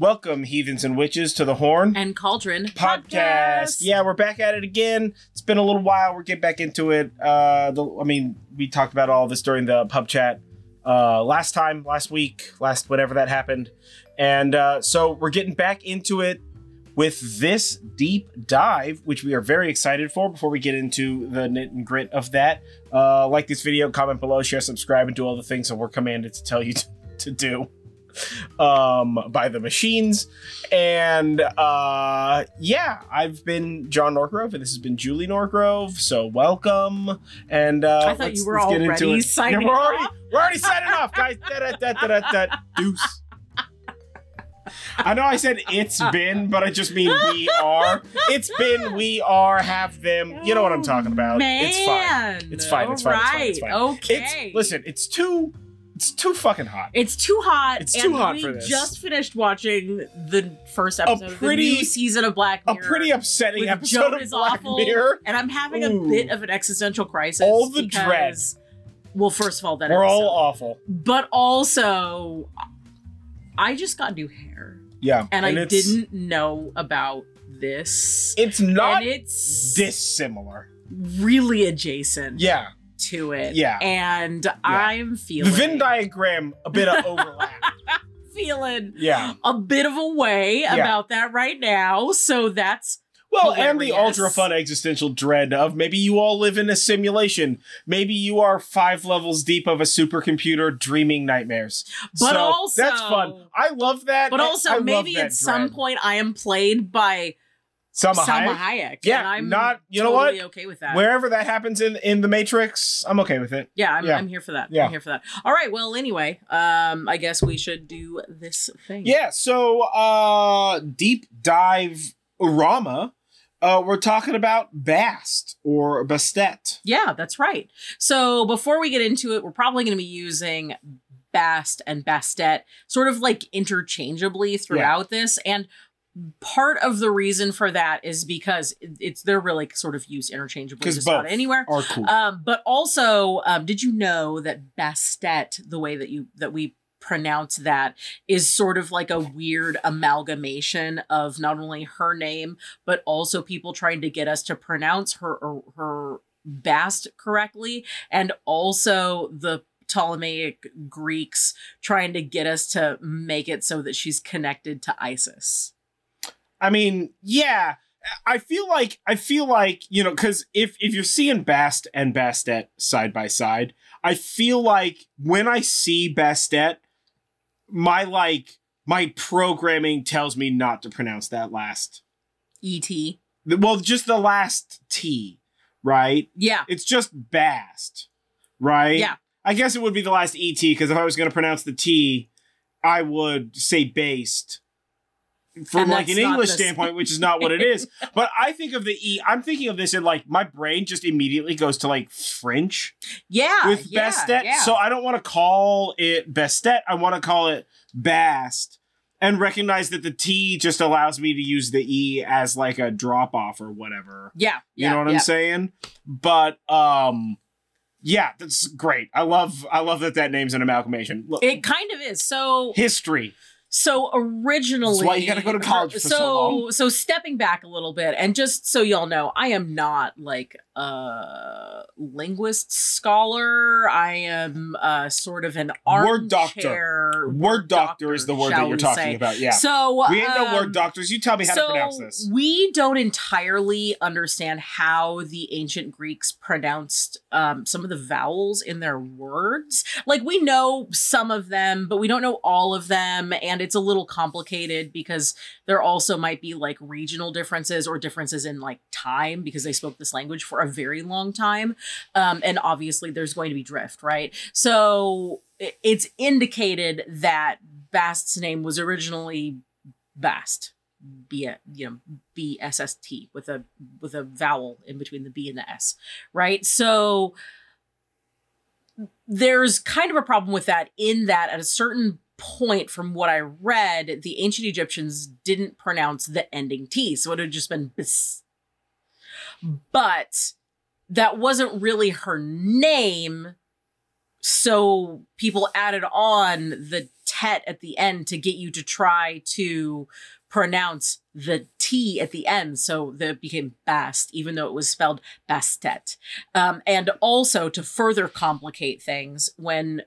Welcome, heathens and witches, to the Horn and Cauldron podcast. Yeah, we're back at it again. It's been a little while. We're getting back into it. Uh, the, I mean, we talked about all this during the pub chat uh, last time, last week, last whenever that happened, and uh, so we're getting back into it with this deep dive, which we are very excited for. Before we get into the knit and grit of that, uh, like this video, comment below, share, subscribe, and do all the things that we're commanded to tell you to, to do um by the machines and uh yeah i've been john norgrove and this has been julie norgrove so welcome and uh i thought you were already signing yeah, we're already off. we're already signing off guys da, da, da, da, da, deuce I know I said it's been, but I just mean we are. It's been, we are, have them. You know what I'm talking about. Man. It's fine. It's fine. It's fine. It's fine. It's fine. Okay. It's, listen, it's too it's too fucking hot. It's too hot. It's too hot we for this. just finished watching the first episode pretty- of the new season of Black Mirror. A pretty upsetting episode Joan of Black awful, Mirror. and I'm having Ooh. a bit of an existential crisis. All the because, Well, first of all, that We're episode. all awful. but also, I just got new hair, Yeah, and, I didn't know about this. It's not and it's dissimilar. really adjacent Yeah, to it. Yeah. and I'm feeling the Venn diagram a bit of overlap. feeling yeah. a bit of a way Yeah. about that right now. So that's Well, and the ultra fun existential dread of maybe you all live in a simulation. Maybe you are five levels deep of a supercomputer dreaming nightmares. But So, also- that's fun. I love that. but also I maybe at some point I am played by Selma, Salma Hayek. Hayek. Yeah, I'm not- you know what? totally okay with that. Wherever that happens in in the Matrix, I'm okay with it. yeah, I'm, Yeah. I'm here for that. Yeah. I'm here for that. All right. Well, anyway, um, I guess we should do this thing. Yeah, so uh deep dive Rama, uh we're talking about Bast or Bastet. Yeah, that's right. So before we get into it, we're probably going to be using Bast and Bastet sort of like interchangeably throughout this. And part of the reason for that is because it's they're really sort of used interchangeably just about anywhere. are cool. Um, but also, um, did you know that Bastet, the way that you that we pronounce that, is sort of like a weird amalgamation of not only her name but also people trying to get us to pronounce her her, her Bast correctly, and also the Ptolemaic Greeks trying to get us to make it so that she's connected to ISIS. I mean, yeah. I feel like I feel like, you know, cuz if if you're seeing Bast and Bastet side by side, I feel like when I see Bastet, my like my programming tells me not to pronounce that last E.T. well, just the last T, right? Yeah. It's just Bast, right? Yeah. I guess it would be the last ET because if I was going to pronounce the T, I would say based from And like an English standpoint, which is not what it is. But I think of the E, I'm thinking of this in like my brain just immediately goes to like French Yeah. with yeah, Bastet. yeah. So I don't want to call it Bastet. I want to call it Bast and recognize that the T just allows me to use the E as like a drop off or whatever. yeah. You yeah, know what. I'm saying? But um yeah, that's great. I love I love that that name's an amalgamation. Look, It kind of is. So history. So originally That's why you gotta go to college for so long. so stepping back a little bit and just so y'all know, I am not like a linguist scholar. I am uh sort of an Word doctor. Word doctor is the word that you're talking say. about. Yeah. So we ain't no um, word doctors. You tell me how to pronounce this. We don't entirely understand how the ancient Greeks pronounced um, some of the vowels in their words. Like we know some of them, but we don't know all of them, and it's a little complicated because there also might be like regional differences or differences in like time because they spoke this language for a very long time, um, and obviously there's going to be drift, right? So it's indicated that Bast's name was originally Bast. B you know B S S T with a with a vowel in between the B and the S, right? So there's kind of a problem with that in that at a certain point from what I read, the ancient Egyptians didn't pronounce the ending T, so it would have just been bis. But that wasn't really her name, so people added on the tet at the end to get you to try to pronounce the T at the end. So that became Bast, even though it was spelled Bastet. Um, and also to further complicate things, when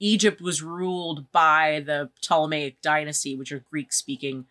Egypt was ruled by the Ptolemaic dynasty, which are Greek speaking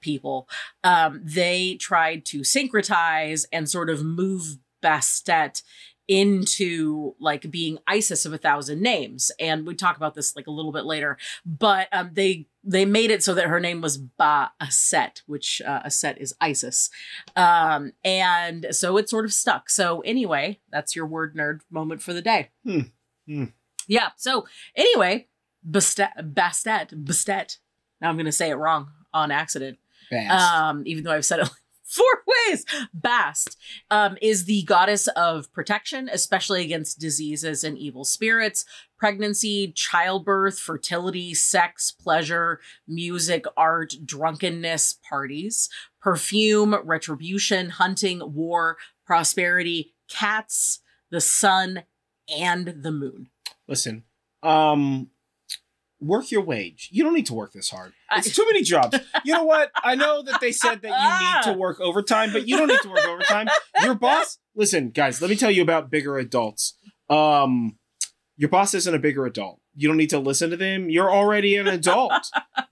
people, um, they tried to syncretize and sort of move Bastet into like being Isis of a thousand names. And we talk about this like a little bit later, but um, they they made it so that her name was Ba Aset, which uh, Aset is Isis. Um, and so it sort of stuck. So anyway, that's your word nerd moment for the day. Hmm. Hmm. Yeah. So anyway, Bastet, Bastet, Bastet. Now I'm going to say it wrong on accident. Bast. Um, even though I've said it like four ways. Bast um, is the goddess of protection, especially against diseases and evil spirits, pregnancy, childbirth, fertility, sex, pleasure, music, art, drunkenness, parties, perfume, retribution, hunting, war, prosperity, cats, the sun, and the moon. Listen, um, work your wage. You don't need to work this hard. It's too many jobs. You know what? I know that they said that you need to work overtime, but you don't need to work overtime. Your boss, listen, guys, let me tell you about bigger adults. Um, your boss isn't a bigger adult. You don't need to listen to them. You're already an adult,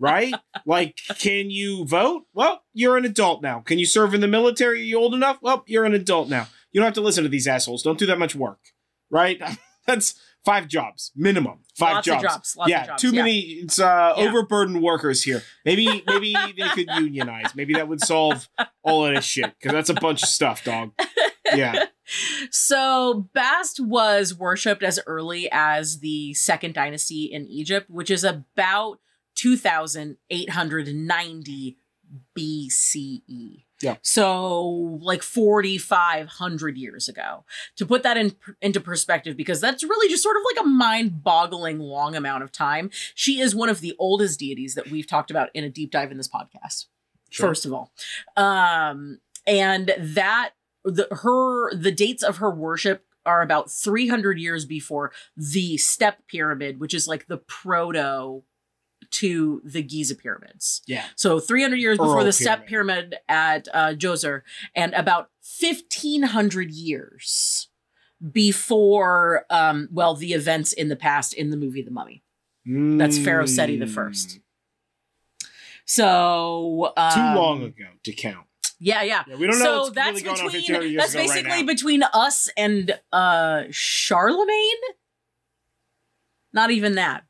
right? Like, can you vote? Well, you're an adult now. Can you serve in the military? Are you old enough? Well, you're an adult now. You don't have to listen to these assholes. Don't do that much work, right? That's five jobs minimum. Five lots jobs. jobs. Lots yeah, of jobs. too yeah. many. It's uh, Yeah. overburdened workers here. Maybe maybe they could unionize. Maybe that would solve all of this shit because that's a bunch of stuff, dog. Yeah. So Bast was worshipped as early as the second dynasty in Egypt, which is about 2890 BCE. Yeah. So like 4500 years ago. To put that in into perspective because that's really just sort of like a mind-boggling long amount of time. She is one of the oldest deities that we've talked about in a deep dive in this podcast Sure. first of all um and that the her the dates of her worship are about 300 years before the step pyramid which is like the proto to the giza pyramids Yeah. so 300 years before Earl the step pyramid at uh, Djoser, and about 1500 years before, um, well, the events in the past in the movie The Mummy. That's Pharaoh Seti the First. So um, Mm. Too long ago to count. Yeah, yeah. Yeah, we don't know. so that's really between 1500 years that's right basically now. between us and uh Charlemagne. Not even that.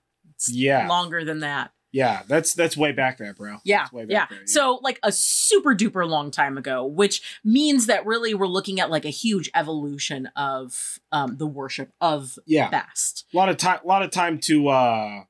Yeah. longer than that. Yeah, that's that's way back there, bro. Yeah, yeah. back there, So like a super duper long time ago, which means that really we're looking at like a huge evolution of um the worship of yeah, Bast. a lot of time, a lot of time to uh,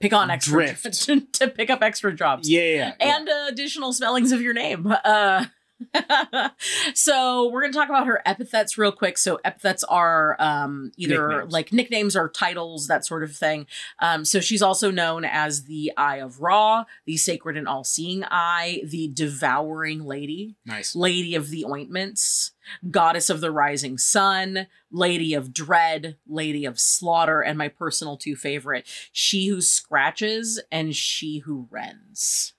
Pick on extra Drift. to, to pick up extra jobs. yeah, yeah, yeah. and uh, additional spellings of your name. Uh, so we're going to talk about her epithets real quick. So epithets are um, either Nicknames. like nicknames or titles, that sort of thing. Um, so she's also known as the Eye of Ra, the Sacred and All-Seeing Eye, the Devouring Lady, nice. Lady of the Ointments, Goddess of the Rising Sun, Lady of Dread, Lady of Slaughter, and my personal two favorite, She Who Scratches and She Who Rends.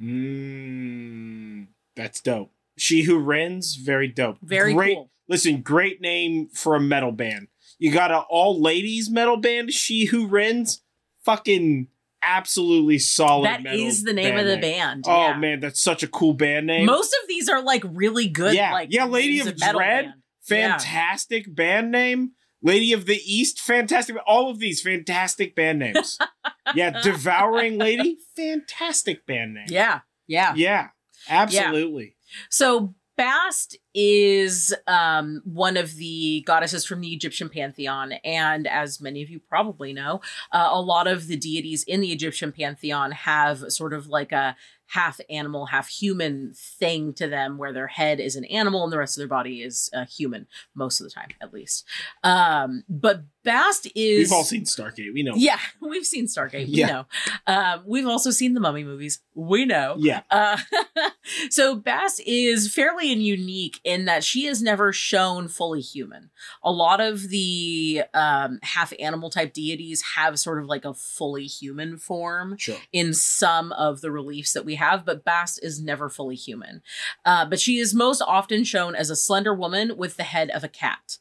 Mm, that's dope. She Who Rends, very dope. Very great. cool. Listen, great name for a metal band. You got an all ladies metal band, She Who Rends. Fucking absolutely solid. That metal is the name of the name. band. Oh yeah. man, that's such a cool band name. Most of these are like really good. Yeah, like yeah, Lady of metal Dread, band. Yeah. fantastic band name. Lady of the East, fantastic. All of these fantastic band names. yeah, Devouring Lady, fantastic band name. Yeah, yeah. Yeah, absolutely. So Bast is um, one of the goddesses from the Egyptian pantheon, and as many of you probably know, uh, a lot of the deities in the Egyptian pantheon have sort of like a half animal, half human thing to them, where their head is an animal and the rest of their body is uh, human, most of the time, at least. Um, but Bast is We've all seen Stargate. We know. yeah, we've seen Stargate. We Yeah. know. Um, we've also seen the Mummy movies. We know. Yeah. Uh, so Bast is fairly unique in that she is never shown fully human. A lot of the um, half animal type deities have sort of like a fully human form Sure. in some of the reliefs that we have, but Bast is never fully human. Uh, but she is most often shown as a slender woman with the head of a cat.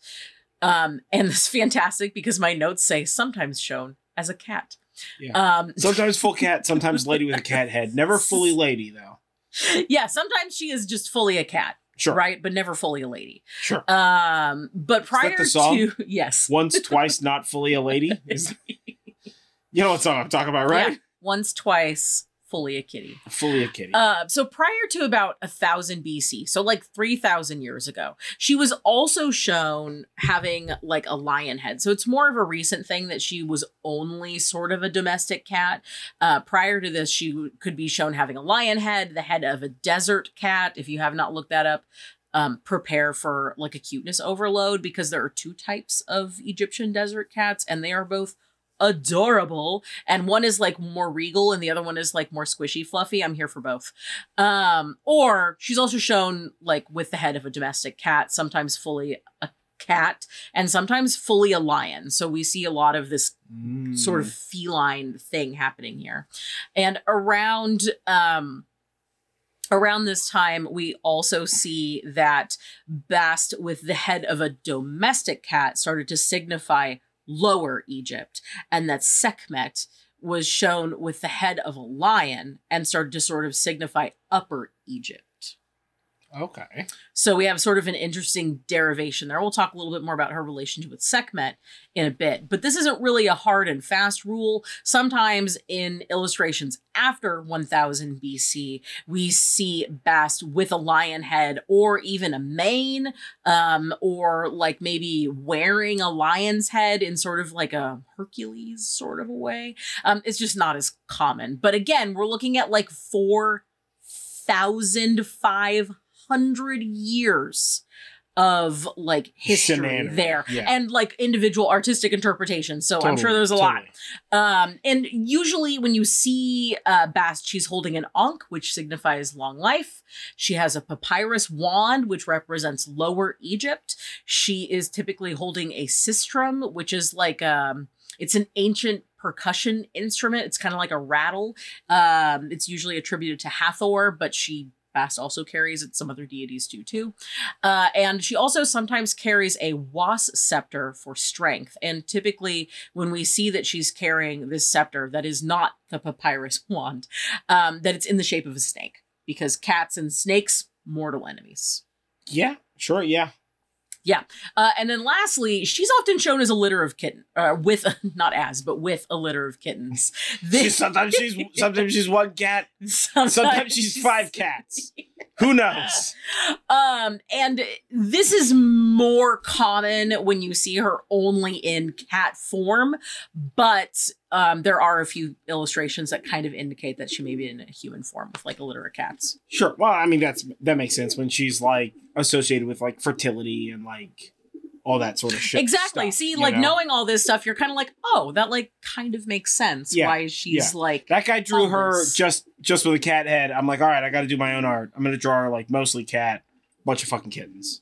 Um, and this fantastic because my notes say sometimes shown as a cat. Yeah. Um, Sometimes full cat, sometimes lady with a cat head. Never fully lady though. yeah, sometimes she is just fully a cat, Sure. right? But never fully a lady. Sure. Um, but prior to yes, Once, twice, not fully a lady. Is- you know what song I'm talking about, right? Yeah. once, twice, fully a kitty. Fully a kitty. Uh, so prior to about thousand BC, so like three thousand years ago, she was also shown having like a lion head. So it's more of a recent thing that she was only sort of a domestic cat. Uh, prior to this, she could be shown having a lion head, the head of a desert cat. If you have not looked that up, um, prepare for like a cuteness overload because there are two types of Egyptian desert cats, and they are both adorable and one is like more regal and the other one is like more squishy fluffy i'm here for both um or she's also shown like with the head of a domestic cat sometimes fully a cat and sometimes fully a lion so we see a lot of this Mm. sort of feline thing happening here. And around um around this time we also see that Bast with the head of a domestic cat started to signify lower Egypt and that Sekhmet was shown with the head of a lion and started to sort of signify upper Egypt. Okay. So we have sort of an interesting derivation there. We'll talk a little bit more about her relationship with Sekhmet in a bit, but this isn't really a hard and fast rule. Sometimes in illustrations after 1000 BC, we see Bast with a lion head or even a mane, um, or like maybe wearing a lion's head in sort of like a Hercules sort of a way. Um, it's just not as common. But again, we're looking at like 4,500 years of like history there Yeah. and like individual artistic interpretation. So I'm sure there's a lot. Um, and usually when you see uh, Bast, she's holding an ankh, which signifies long life. She has a papyrus wand, which represents Lower Egypt. She is typically holding a sistrum, which is like um, it's an ancient percussion instrument. It's kind of like a rattle. Um, it's usually attributed to Hathor, but she Bast also carries it. Some other deities do too. Uh, and she also sometimes carries a was scepter for strength. And typically, when we see that she's carrying this scepter that is not the papyrus wand, um, that it's in the shape of a snake because cats and snakes mortal enemies. Yeah. Sure. Yeah. Uh, and then lastly, she's often shown as a litter of kitten, uh, with not as, but with a litter of kittens. She's, sometimes she's sometimes she's one cat. sometimes, Sometimes she's five cats. Who knows? Um, and this is more common when you see her only in cat form, but um, there are a few illustrations that kind of indicate that she may be in a human form with like a litter of cats. Sure. Well, I mean that's that makes sense when she's like associated with like fertility and like all that sort of shit. exactly. stuff, See, like know? knowing all this stuff, you're kind of like, oh, that like kind of makes sense. Yeah, Why she's like, that guy drew her just just with a cat head. I'm like, all right, I got to do my own art. I'm gonna draw her like mostly cat, bunch of fucking kittens.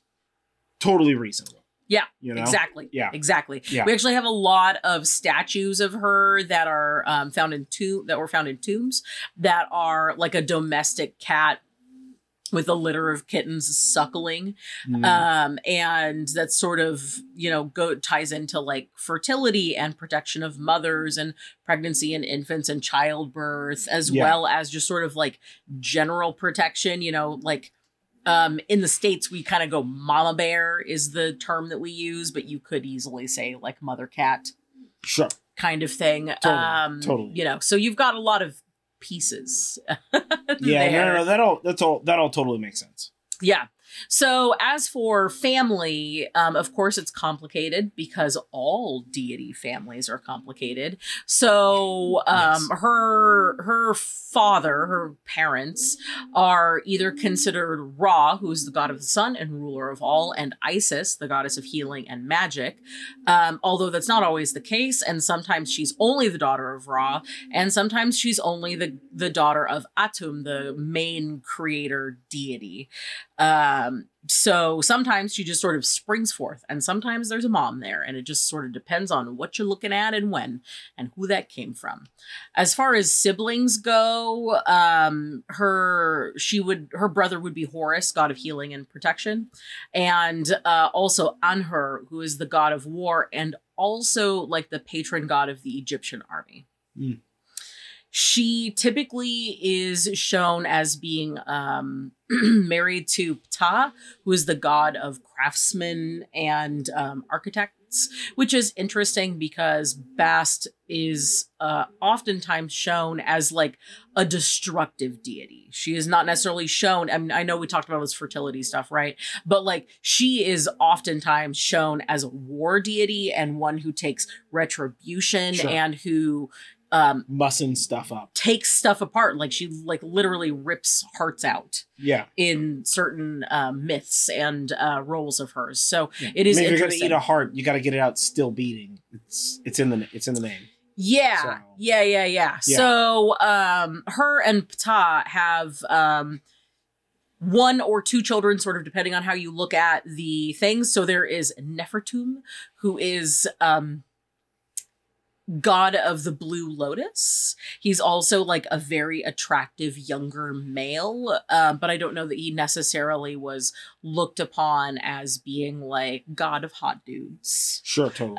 Totally reasonable. Yeah, You know. Exactly. Yeah. Exactly. Yeah. We actually have a lot of statues of her that are um, found in tomb that were found in tombs that are like a domestic cat with a litter of kittens suckling Mm. um and that sort of you know go ties into like fertility and protection of mothers and pregnancy and infants and childbirth as Yeah. well as just sort of like general protection you know like um in the states we kind of go mama bear is the term that we use but you could easily say like mother cat sure. kind of thing Totally, um totally. you know so you've got a lot of pieces Yeah. No, no, no. That all. That's all. That all totally makes sense. Yeah. So as for family, um, of course it's complicated because all deity families are complicated. So um, Yes. her her father, her parents, are either considered Ra, who is the god of the sun and ruler of all, and Isis, the goddess of healing and magic. Um, although that's not always the case, and sometimes she's only the daughter of Ra, and sometimes she's only the the daughter of Atum, the main creator deity. Um, Um, so sometimes she just sort of springs forth, and sometimes there's a mom there, and it just sort of depends on what you're looking at and when and who that came from. As far as siblings go, um, her she would her brother would be Horus, god of healing and protection, and uh, also Anhur, who is the god of war and also like the patron god of the Egyptian army. Mm. She typically is shown as being um, married to Ptah, who is the god of craftsmen and um, architects, which is interesting because Bast is uh, oftentimes shown as like a destructive deity. She is not necessarily shown. I mean, I know we talked about this fertility stuff, right? But like she is oftentimes shown as a war deity and one who takes retribution Sure. and who um, Mussing stuff up. takes stuff apart. Like she like literally rips hearts out Yeah. in certain um, myths and uh, roles of hers. So yeah. it is I mean, if you're gonna eat a heart, you got to get it out still beating. It's it's in the it's in the name. Yeah, So- yeah, yeah, yeah. Yeah. So um her and Ptah have um one or two children, sort of depending on how you look at the things. So there is Nefertum, who is um god of the blue lotus he's also like a very attractive younger male uh, but i don't know that he necessarily was looked upon as being like god of hot dudes Sure, totally.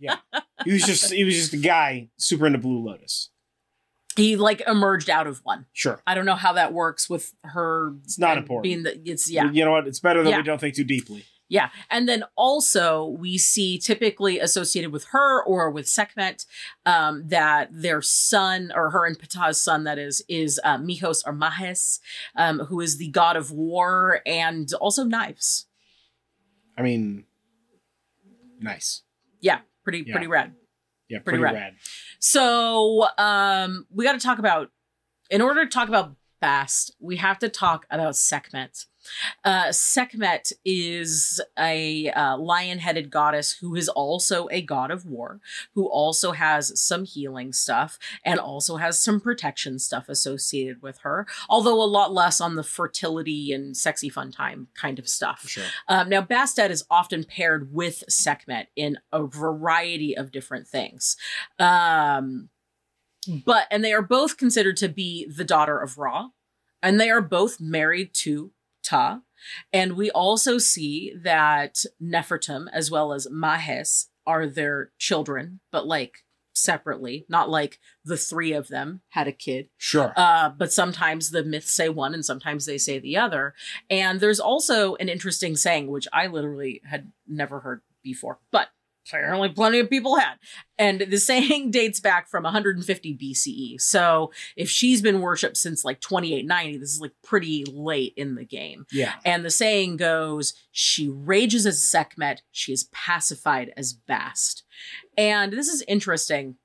yeah. He was just he was just a guy super into Blue Lotus. he like emerged out of one Sure. I don't know how that works with her. It's not important. Being that it's yeah, You know what? It's better that Yeah. we don't think too deeply. Yeah, and then also we see typically associated with her or with Sekhmet um, that their son or her and Ptah's son that is is uh, Mihos or Mahes, um, who is the god of war and also knives. I mean, nice. Yeah, pretty Yeah. pretty rad. Yeah, Pretty pretty, rad. rad. So um, we got to talk about. In order to talk about Bast, we have to talk about Sekhmet. Uh, Sekhmet is a uh, lion-headed goddess who is also a god of war, who also has some healing stuff and also has some protection stuff associated with her, although a lot less on the fertility and sexy fun time kind of stuff. Sure. Um, now, Bastet is often paired with Sekhmet in a variety of different things. Um, but, and they are both considered to be the daughter of Ra, and they are both married to Ptah. And we also see that Nefertum as well as Mahes are their children, but like separately, not like the three of them had a kid. Sure. Uh, but sometimes the myths say one and sometimes they say the other. And there's also an interesting saying, which I literally had never heard before, but apparently plenty of people had. And the saying dates back from 150 BCE. So if she's been worshipped since like 2890, this is like pretty late in the game. yeah. And the saying goes, she rages as Sekhmet, she is pacified as Bast. And this is interesting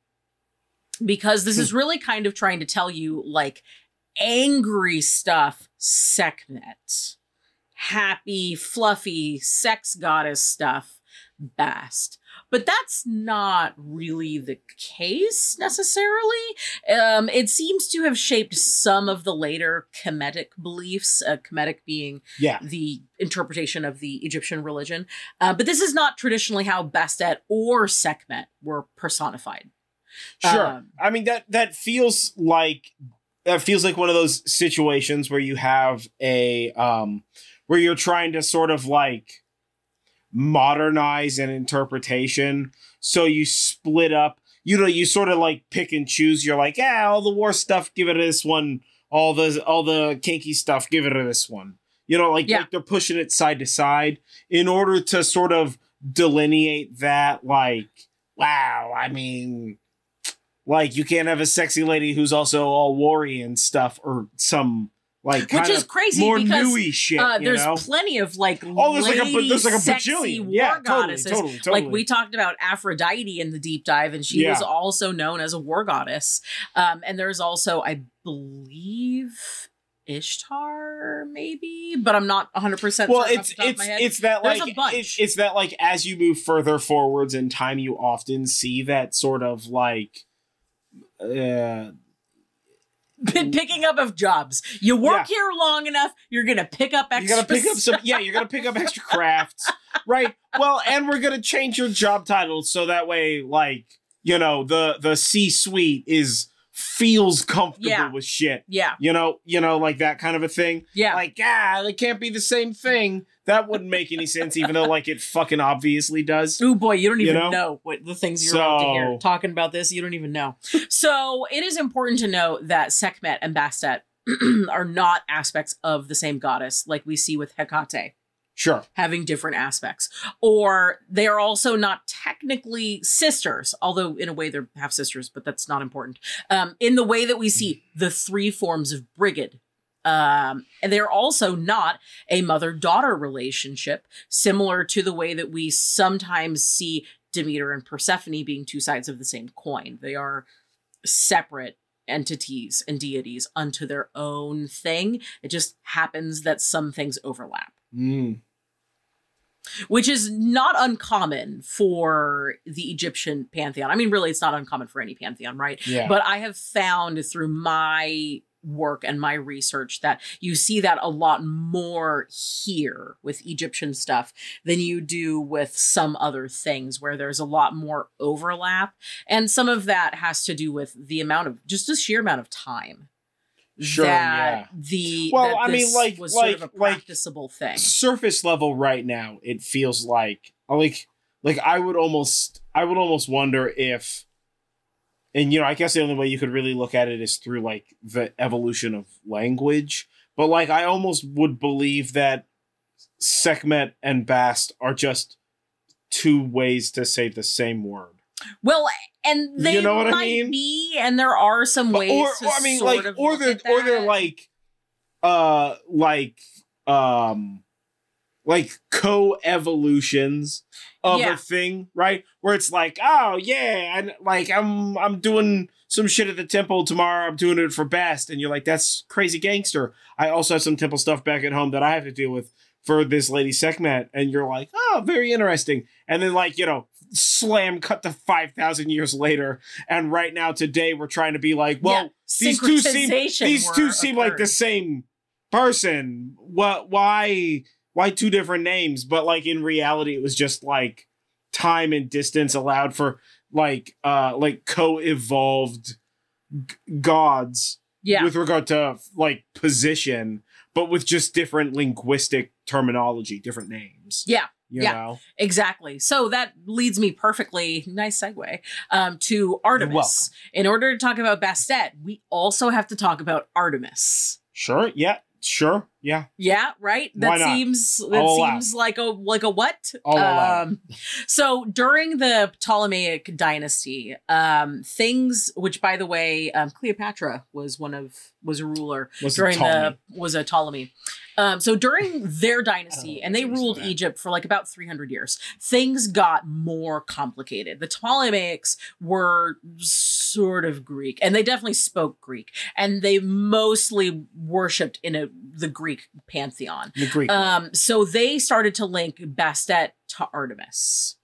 because this is hmm. really kind of trying to tell you like angry stuff, Sekhmet. Happy, fluffy, sex goddess stuff, Bast. But that's not really the case necessarily. Um, it seems to have shaped some of the later Kemetic beliefs, uh, Kemetic being Yeah. the interpretation of the Egyptian religion. Uh, but this is not traditionally how Bastet or Sekhmet were personified. Sure. Um, I mean that that feels like that feels like one of those situations where you have a um where you're trying to sort of like modernize an interpretation. So you split up you know you sort of like pick and choose. You're like yeah all the war stuff give it to this one. All the all the kinky stuff give it to this one. You know like, Yeah. like they're pushing it side to side in order to sort of delineate that like wow i mean like you can't have a sexy lady who's also all worry and stuff or some like Which is crazy more because, shit Uh, there's know plenty of like oh there's like a there's like a sexy bajillion war yeah goddesses. totally totally Like we talked about Aphrodite in the deep dive, and she Yeah. was also known as a war goddess. Um, and there's also, I believe, Ishtar, maybe, but I'm not 100 percent. well it's the top of it's it's that There's like it's, it's that like as you move further forwards in time you often see that sort of like uh P- picking up of jobs. You work here long enough, you're gonna pick up extra. You're gonna pick up some. Yeah, you're gonna pick up extra crafts, right? Well, and we're gonna change your job title so that way, like you know, the the C suite is feels comfortable Yeah. with shit. Yeah, You know, you know, like that kind of a thing. yeah. Like, ah, it can't be the same thing. That wouldn't make any sense, even though like it fucking obviously does. Oh boy, you don't You even know? know? what the things you're about to hear. Talking about this, you don't even know. so it is important to note that Sekhmet and Bastet are not aspects of the same goddess, like we see with Hecate Sure. having different aspects. Or they are also not technically sisters, although in a way they're half sisters, but that's not important. Um, in the way that we see the three forms of brigid. Um, and they're also not a mother daughter relationship, similar to the way that we sometimes see Demeter and Persephone being two sides of the same coin. They are separate entities and deities unto their own thing. It just happens that some things overlap Mm. which is not uncommon for the Egyptian pantheon. I mean, really, it's not uncommon for any pantheon, right? Yeah. But I have found through my work and my research that you see that a lot more here with Egyptian stuff than you do with some other things where there's a lot more overlap. And some of that has to do with the amount of just the sheer amount of time. Sure, that yeah. the Well, I mean, like- was sort of like- a like- practicable thing. surface level right now it feels like like like i would almost i would almost wonder if and you know i guess the only way you could really look at it is through like the evolution of language. But like i almost would believe that sekhmet and bast are just two ways to say the same word. Well, and they You know what I might mean? be, and there are some ways or, to or I mean, like, or they're or they're like, uh, like, um, like co-evolutions of Yeah. a thing, right? Where it's like, oh yeah, and like I'm I'm doing some shit at the temple tomorrow. I'm doing it for Bast, and you're like, that's crazy gangster. I also have some temple stuff back at home that I have to deal with for this lady Sekhmet, and you're like, oh, very interesting. And then like you know, slam cut to five thousand years later, and right now today we're trying to be like, well, yeah, these two seem these two seem like the same person. What? Why? Why two different names? But like in reality, it was just like time and distance allowed for like uh like co-evolved g- gods Yeah, with regard to like position, but with just different linguistic terminology, different names. yeah, You yeah. know. exactly. So that leads me perfectly, nice segue, um, to Artemis. In order to talk about Bastet, we also have to talk about Artemis. Sure. Yeah. Sure. Yeah. Yeah, right. That seems that I'll allow. seems like a like a what? I'll allow. Um, so during the Ptolemaic dynasty, um, things which, by the way, um, Cleopatra was one of was a ruler Was during the was a Ptolemy. Um, so during their dynasty, Oh, and they ruled. Egypt for like about 300 years, things got more complicated. The Ptolemaics were sort of Greek, and they definitely spoke Greek, and they mostly worshipped in a the Greek pantheon. the Greek. Um, so they started to link Bastet to Artemis,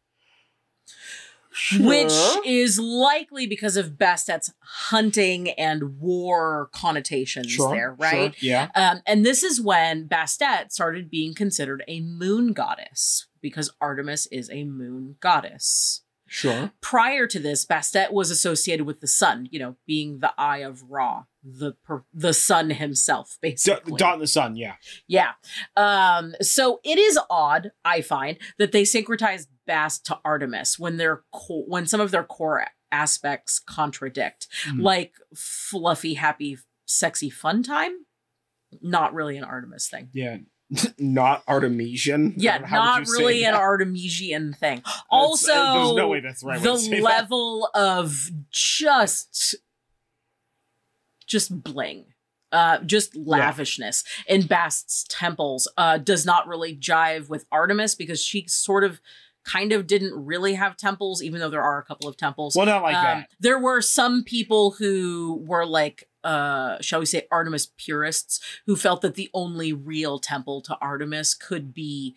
which is likely because of Bastet's hunting and war connotations Sure, there, right? Sure. Yeah. Um, and this is when Bastet started being considered a moon goddess because Artemis is a moon goddess. Sure. Prior to this, Bastet was associated with the sun, you know, being the eye of Ra, the per- the sun himself, D- basically. dot the sun. Yeah. Yeah. Um, so it is odd, I find, that they syncretized Bast to Artemis when their co- when some of their core aspects contradict, Mm. like fluffy, happy, sexy fun time. Not really an Artemis thing. Yeah. not Artemisian. Yeah, not really an that? Artemisian thing. Also, uh, there's no way that's the right the say that. level of just just bling uh just lavishness in bast's temples uh does not really jive with artemis because she sort of kind of didn't really have temples even though there are a couple of temples Well, not like Um, that. there were some people who were like uh shall we say artemis purists who felt that the only real temple to artemis could be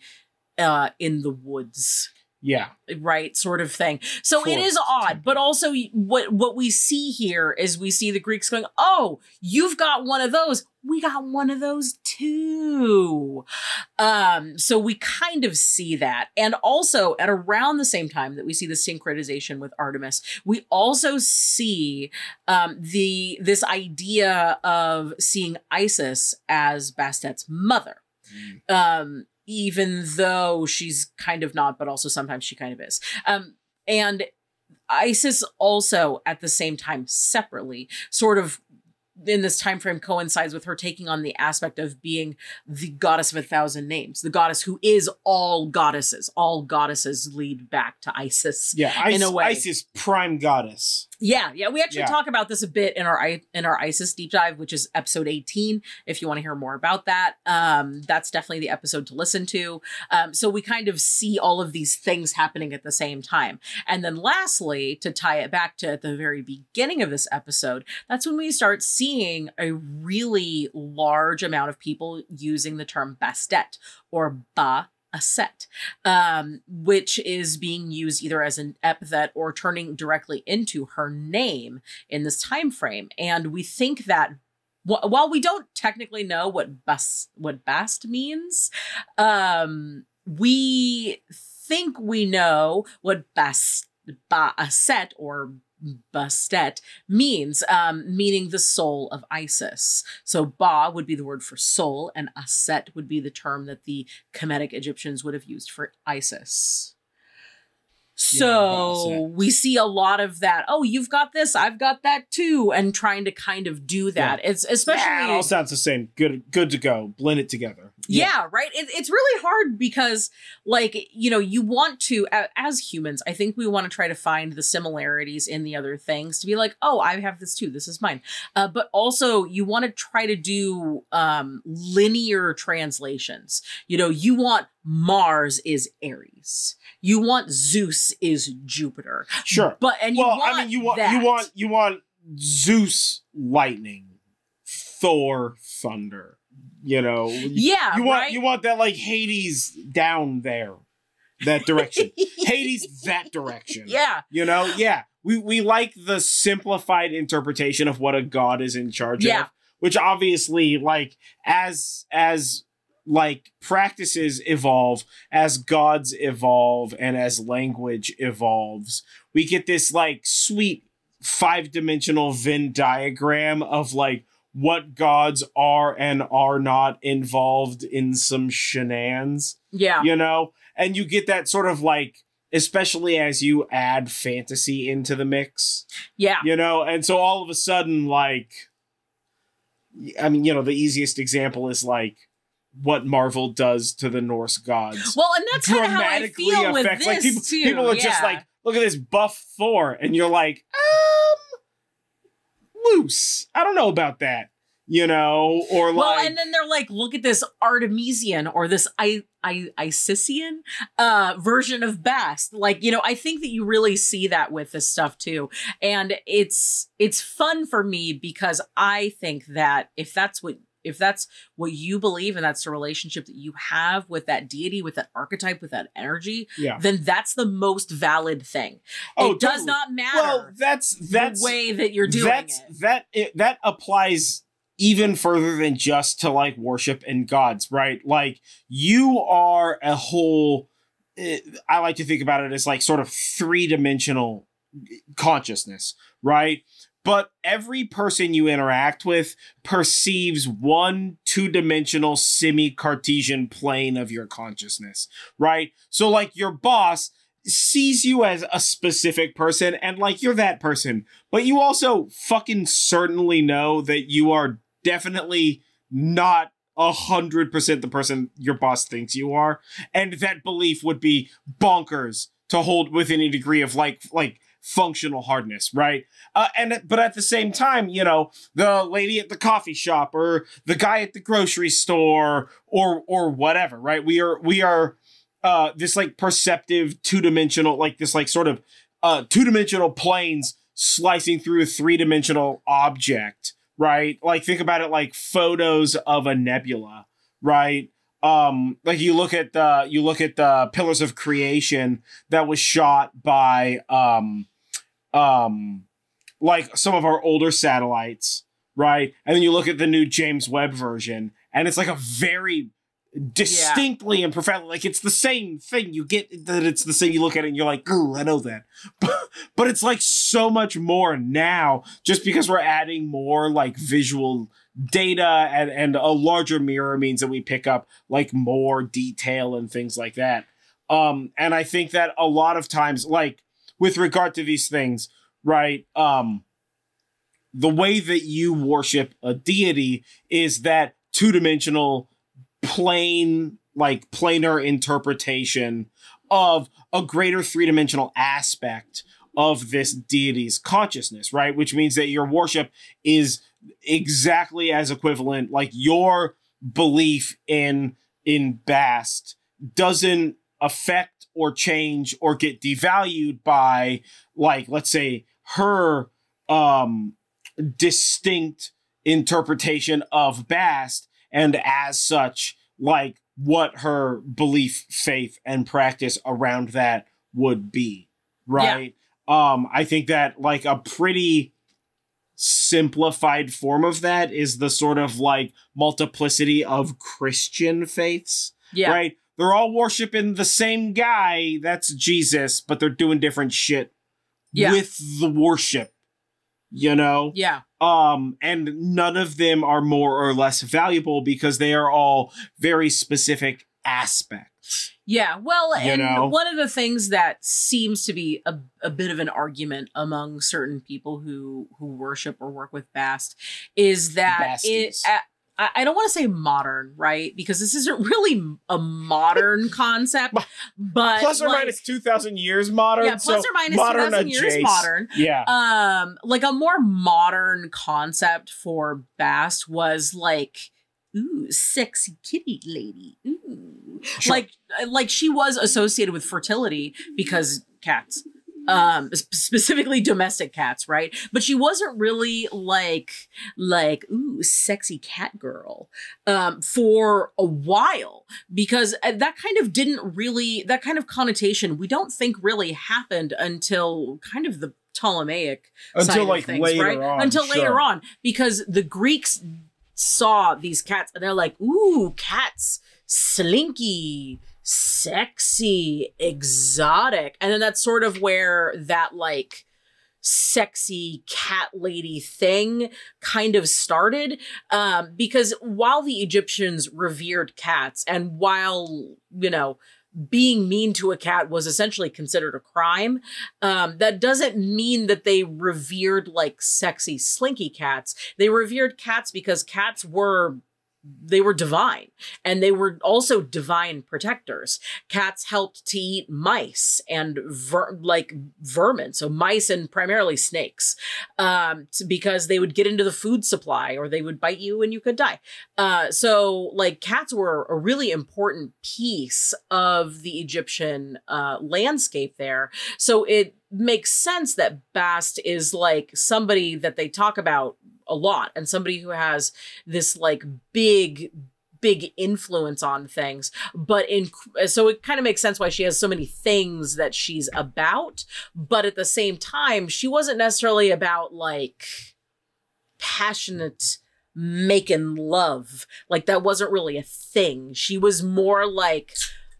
uh in the woods Yeah. right sort of thing. So it is odd but also what what we see here is we see the greeks going oh you've got one of those. We got one of those too. Um so we kind of see that. And also at around the same time that we see the synchronization with artemis we also see um the this idea of seeing isis as bastet's mother. Um even though she's kind of not but also sometimes she kind of is um and isis also at the same time separately sort of in this time frame coincides with her taking on the aspect of being the goddess of a thousand names the goddess who is all goddesses all goddesses lead back to isis Yeah. Isis, In a way. Isis prime goddess. Yeah, yeah. We actually Yeah. talk about this a bit in our in our ISIS deep dive, which is episode 18. If you want to hear more about that, um, that's definitely the episode to listen to. Um, so we kind of see all of these things happening at the same time. And then lastly, to tie it back to at the very beginning of this episode, that's when we start seeing a really large amount of people using the term Bastet or Ba a set, um, which is being used either as an epithet or turning directly into her name in this time frame. And we think that wh- while we don't technically know what bas what bast means, um, we think we know what bast "a set or Bastet means, um, meaning the soul of Isis. So Ba would be the word for soul, and Aset would be the term that the Kemetic Egyptians would have used for Isis. So Bastet. we see a lot of that. Oh, you've got this, I've got that too, and trying to kind of do that. It's especially Yeah, it all sounds the same. Good, good to go. Blend it together. yeah, right. It, it's really hard because, like, you know, you want to, as humans, I think we want to try to find the similarities in the other things to be like, oh, I have this too. This is mine. Uh, but also, you want to try to do um, linear translations. You know, you want Mars is Ares. You want Zeus is Jupiter. Sure. But and you well, want I mean, you want that. you want you want Zeus lightning, Thor thunder. You know, yeah, you want right? you want that like Hades down there, that direction. Hades that direction. yeah, You know, yeah. We we like the simplified interpretation of what a god is in charge Yeah. of, which obviously like as as like practices evolve, as gods evolve and as language evolves, we get this like sweet five-dimensional Venn diagram of like what gods are and are not involved in some shenanigans yeah, you know? And you get that sort of like especially as you add fantasy into the mix yeah. you know? And so all of a sudden like i mean you know the easiest example is like what marvel does to the norse gods Well, and that's kind of how I feel with this like people, too. people are just like look at this buff thor and you're like um loose i don't know about that you know or like. well, and then they're like, look at this Artemisian or this I I Isisian uh version of Bast. Like, you know, I think that you really see that with this stuff too. And it's it's fun for me because I think that if that's what if that's what you believe and that's the relationship that you have with that deity, with that archetype, with that energy, yeah then that's the most valid thing. Oh, it does totally. not matter well that's that's the way that you're doing that's, it. That it, that applies even further than just to like worship and gods, right? Like you are a whole. eh, I like to think about it as like sort of three dimensional consciousness, right? But every person you interact with perceives one two dimensional semi Cartesian plane of your consciousness, right? So, like, your boss sees you as a specific person and, like, you're that person, but you also fucking certainly know that you are definitely not a hundred percent the person your boss thinks you are, and that belief would be bonkers to hold with any degree of like like functional hardness, right? Uh, and but at the same time, you know, the lady at the coffee shop or the guy at the grocery store or or whatever, right? We are we are uh this like perceptive two-dimensional like this like sort of uh two-dimensional planes slicing through a three-dimensional object, right? Like think about it like photos of a nebula, right? um like you look at the you look at the pillars of creation that was shot by um um like some of our older satellites right? And then you look at the new james webb version and it's like a very distinctly and profoundly like it's the same thing. You get that it's the same you look at it and you're like oh i know that. But, but it's like so much more now just because we're adding more like visual data and, and a larger mirror means that we pick up like more detail and things like that. Um and i think that a lot of times like with regard to these things right? Um the way that you worship a deity is that two-dimensional plain like planar interpretation of a greater three-dimensional aspect of this deity's consciousness right? Which means that your worship is exactly as equivalent like your belief in in bast doesn't affect or change or get devalued by like let's say her um distinct interpretation of bast and as such like what her belief faith and practice around that would be right yeah. um i think that like a pretty simplified form of that is the sort of like multiplicity of christian faiths yeah. right they're all worshiping the same guy that's jesus but they're doing different shit yeah. with the worship you know yeah um and none of them are more or less valuable because they are all very specific aspects yeah well you and know? one of the things that seems to be a, a bit of an argument among certain people who who worship or work with bast is that it I, don't want to say modern, right? Because this isn't really a modern concept, but plus or like, minus two thousand years modern. Yeah, plus so or minus two thousand years modern. Yeah, um, like a more modern concept for Bast was like, ooh, sexy kitty lady, ooh, sure. like like she was associated with fertility because cats um specifically domestic cats right but she wasn't really like like ooh sexy cat girl um for a while because uh, that kind of didn't really that kind of connotation we don't think really happened until kind of the Ptolemaic until like things, later right? on until sure. later on because the Greeks saw these cats and they're like ooh cats slinky sexy, exotic. And then that's sort of where that like sexy cat lady thing kind of started um because while the Egyptians revered cats and while you know being mean to a cat was essentially considered a crime. Um, that doesn't mean that they revered like sexy, slinky cats. They revered cats because cats were they were divine and they were also divine protectors. Cats helped to eat mice and ver- like vermin so mice and primarily snakes um, because they would get into the food supply or they would bite you and you could die. Uh, so like cats were a really important piece of the egyptian uh, landscape there. So it makes sense that bast is like somebody that they talk about a lot and somebody who has this like big big influence on things but in so it kind of makes sense why she has so many things that she's about but at the same time she wasn't necessarily about like passionate making love. Like that wasn't really a thing. She was more like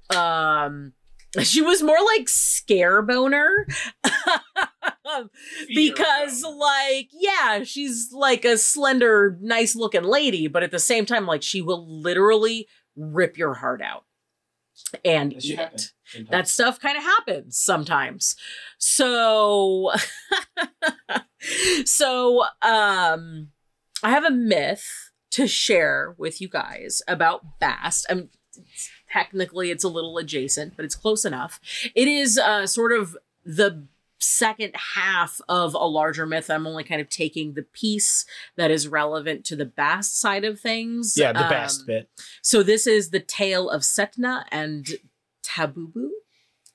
um she was more like scare boner. Because like yeah she's like a slender nice looking lady but at the same time like she will literally rip your heart out. And eat. it that stuff kind of happens sometimes. So so um i have a myth to share with you guys about bast. I'm technically it's a little adjacent, but it's close enough. It is uh, sort of the second half of a larger myth. I'm only kind of taking the piece that is relevant to the Bast side of things. Yeah, the um, Bast bit. So this is the tale of Setna and Tabubu.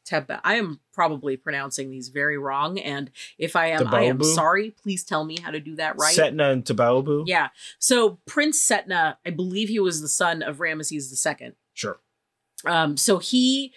Tab- I am probably pronouncing these very wrong, and if I am, I am sorry. Please tell me how to do that right. Setna and Tabaobu. Yeah. So Prince Setna, I believe he was the son of Ramesses II Sure. Um, so he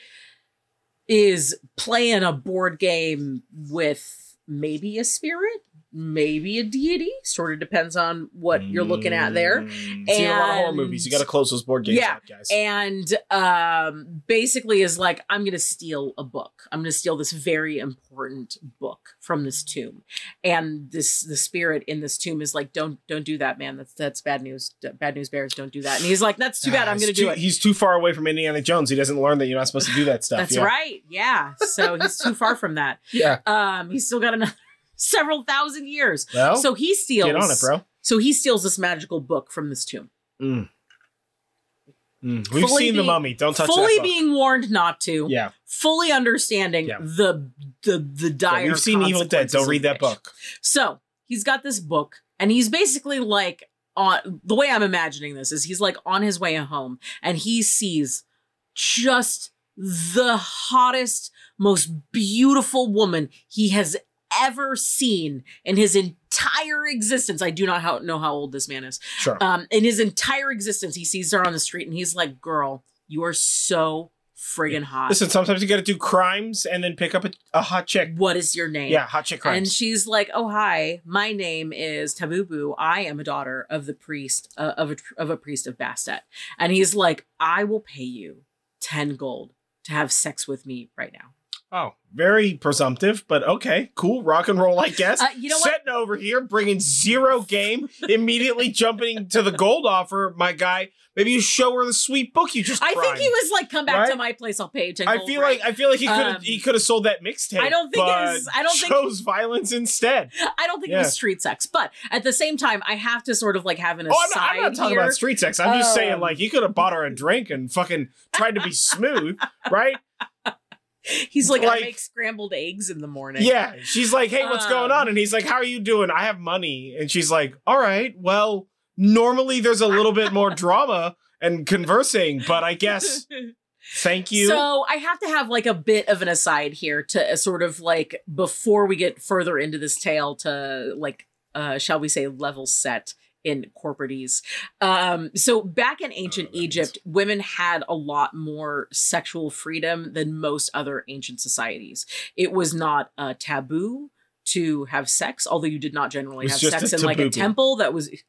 is playing a board game with maybe a spirit, maybe a deity. Sort of depends on what you're looking at there. Mm. Seen a lot of horror movies. You got to close those board games Yeah, out, guys. and um basically is like i'm gonna steal a book i'm gonna steal this very important book from this tomb and this the spirit in this tomb is like don't don't do that man that's that's bad news bad news bears don't do that and he's like that's too bad Ah, i'm gonna do it He's too far away from Indiana Jones. He doesn't learn that you're not supposed to do that stuff. that's yeah. right yeah so he's too far from that Yeah. um he's still got another several thousand years Well, so he steals get on it, bro. so he steals this magical book from this tomb Mm. Mm. We've Fully seen the mummy. Don't touch fully that book. being warned not to Yeah. fully understanding Yeah. the the the dire. yeah. We've seen Evil Dead. Don't read that book. So he's got this book, and he's basically like on the way I'm imagining this is he's like on his way home, and he sees just the hottest, most beautiful woman he has ever seen in his entire existence. I do not how, know how old this man is. Sure. Um, in his entire existence, he sees her on the street, and he's like, "Girl, you are so friggin' hot. Listen, sometimes you got to do crimes and then pick up a, a hot chick. what is your name?" Yeah, hot chick And she's like, "Oh hi, my name is Tabubu. I am a daughter of the priest uh, of a of a priest of Bastet." And he's like, "I will pay you ten gold to have sex with me right now." oh, very presumptive, but okay, cool. Rock and roll, I guess. Uh, you know what? Setna over here, bringing zero game, immediately jumping to the gold offer, my guy. Maybe you show her the sweet book you just. I think he was like, "Come back to my place. I'll pay I feel right? like I feel like he could have Um, he could have sold that mixtape. I don't think it but I don't think- chose violence instead. I don't think it was street sex, but at the same time, I have to sort of like have an Oh, I'm aside not, I'm not talking here. about street sex. I'm just saying, Um, like, he could have bought her a drink and fucking tried to be smooth, right? He's like, like- I make scrambled eggs in the morning. Yeah. She's like, hey, what's going Um, on? And he's like, how are you doing? I have money. And she's like, all right, well, normally there's a little bit more drama and conversing, but I guess thank you. So I have to have like a bit of an aside here to uh, sort of like before we get further into this tale to like uh shall we say level set in corporaties. Um so back in ancient Oh, Egypt, women had a lot more sexual freedom than most other ancient societies. It was not a taboo to have sex, although you did not generally have sex in like a temple that was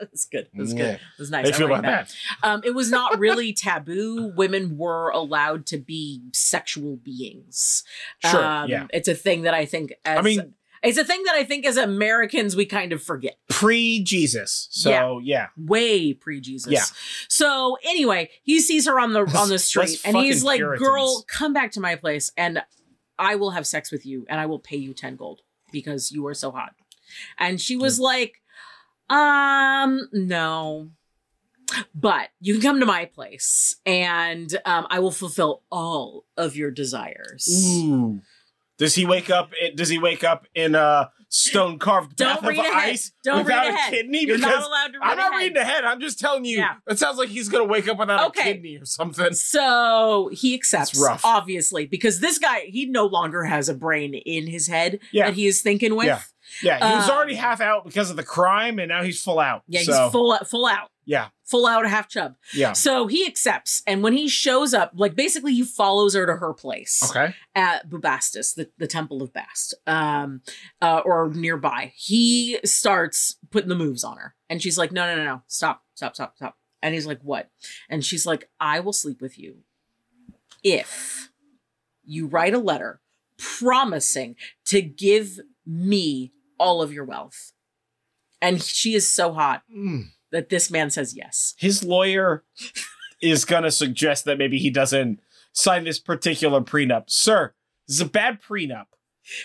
That's good. That's Yeah. good. That's nice. I I feel like about that. that. Um, it was not really taboo. Women were allowed to be sexual beings. Sure. Um, yeah. It's a thing that I think as I mean, it's a thing that I think as Americans we kind of forget. pre Jesus. So, yeah. Way pre Jesus. Yeah. So anyway, he sees her on the on the street and he's like, Puritans. Girl, come back to my place and I will have sex with you and I will pay you 10 gold because you are so hot. And she was like, um, no. But you can come to my place and um, I will fulfill all of your desires. Ooh. Does he wake up? Does he wake up in a uh, stone carved bath of ahead. ice Don't without read a kidney? You're not allowed to read I'm not ahead. reading ahead. I'm just telling you. Yeah. It sounds like he's gonna wake up without Okay. a kidney or something. So he accepts, obviously, because this guy, he no longer has a brain in his head Yeah. that he is thinking with. Yeah. Yeah, he was Um, already half out because of the crime, and now he's full out. Yeah, he's So, full full out. Yeah, Full out half chub. yeah. So he accepts. And when he shows up, like basically he follows her to her place Okay. at Bubastis, the, the temple of Bast, um, uh, or nearby. He starts putting the moves on her. And she's like, no, no, no, no. Stop, stop, stop, stop. And he's like, what? And she's like, I will sleep with you if you write a letter promising to give me all of your wealth. And she is so hot Mm. that this man says yes. His lawyer is gonna suggest that maybe he doesn't sign this particular prenup, sir. This is a bad prenup.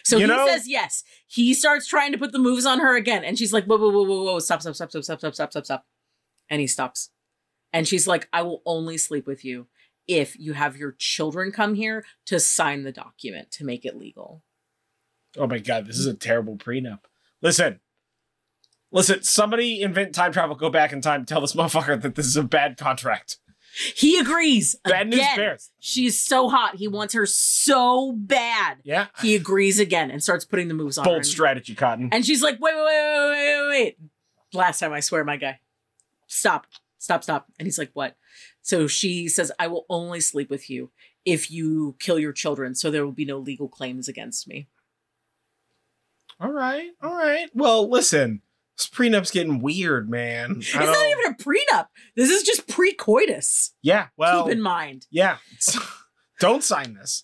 So You he know- says yes. He starts trying to put the moves on her again, and she's like, "Whoa, whoa, whoa, whoa, whoa! Stop, stop, stop, stop, stop, stop, stop, stop, stop!" And he stops, and she's like, "I will only sleep with you if you have your children come here to sign the document to make it legal." Oh my god, this is a terrible prenup. Listen. Listen, somebody invent time travel, go back in time, tell this motherfucker that this is a bad contract. He agrees. Bad news bears. She's so hot. He wants her so bad. Yeah. He agrees again and starts putting the moves on her. Bold And- strategy, Cotton. And she's like, wait, wait, wait, wait, wait, wait. Last time, I swear, my guy. Stop. stop, stop. And he's like, what? So she says, I will only sleep with you if you kill your children, so there will be no legal claims against me. All right, all right. Well, listen, this prenup's getting weird, man. It's not even a prenup. This is just pre-coitus. Yeah, well, keep in mind. Yeah, don't sign this.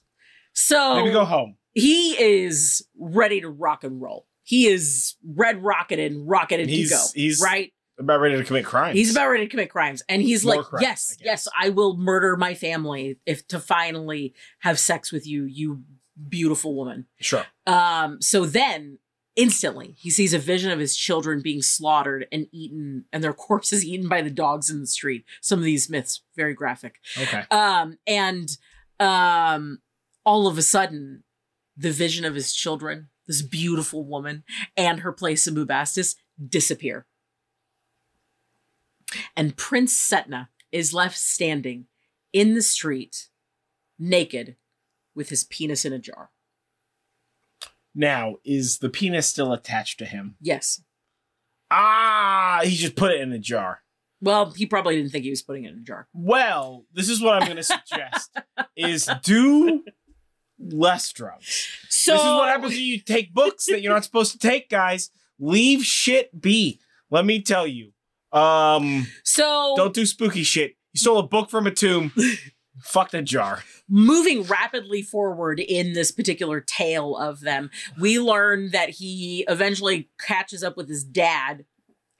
So maybe go home. He is ready to rock and roll. He is red rocketed, rocketed he's, to go. He's right about ready to commit crimes. He's about ready to commit crimes, and he's More like, crimes, "Yes, I yes. I will murder my family if to finally have sex with you, you beautiful woman." sure. Um, so then instantly he sees a vision of his children being slaughtered and eaten, and their corpses eaten by the dogs in the street. Some of these myths very graphic. Okay. Um, and um, all of a sudden, the vision of his children, this beautiful woman, and her place in Bubastis disappear. And Prince Setna is left standing in the street, naked, with his penis in a jar. Now, is the penis still attached to him? Yes. Ah, he just put it in a jar. Well, he probably didn't think he was putting it in a jar. Well, this is what I'm going to suggest: is do less drugs. So this is what happens when you take books that you're not supposed to take, guys. Leave shit be. Let me tell you. Um, So don't do spooky shit. You stole a book from a tomb. Fuck the jar. moving rapidly forward in this particular tale of them, we learn that he eventually catches up with his dad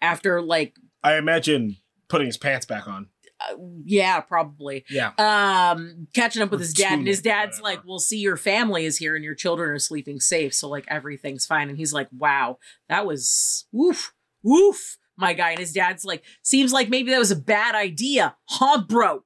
after like I imagine putting his pants back on. uh, yeah, probably. Yeah. Um catching up with Or his dad and his dad's whatever. like, "We'll see your family is here and your children are sleeping safe, so like everything's fine." And he's like, "Wow, that was woof. Woof." My guy and his dad's like, "Seems like maybe that was a bad idea, huh, bro?"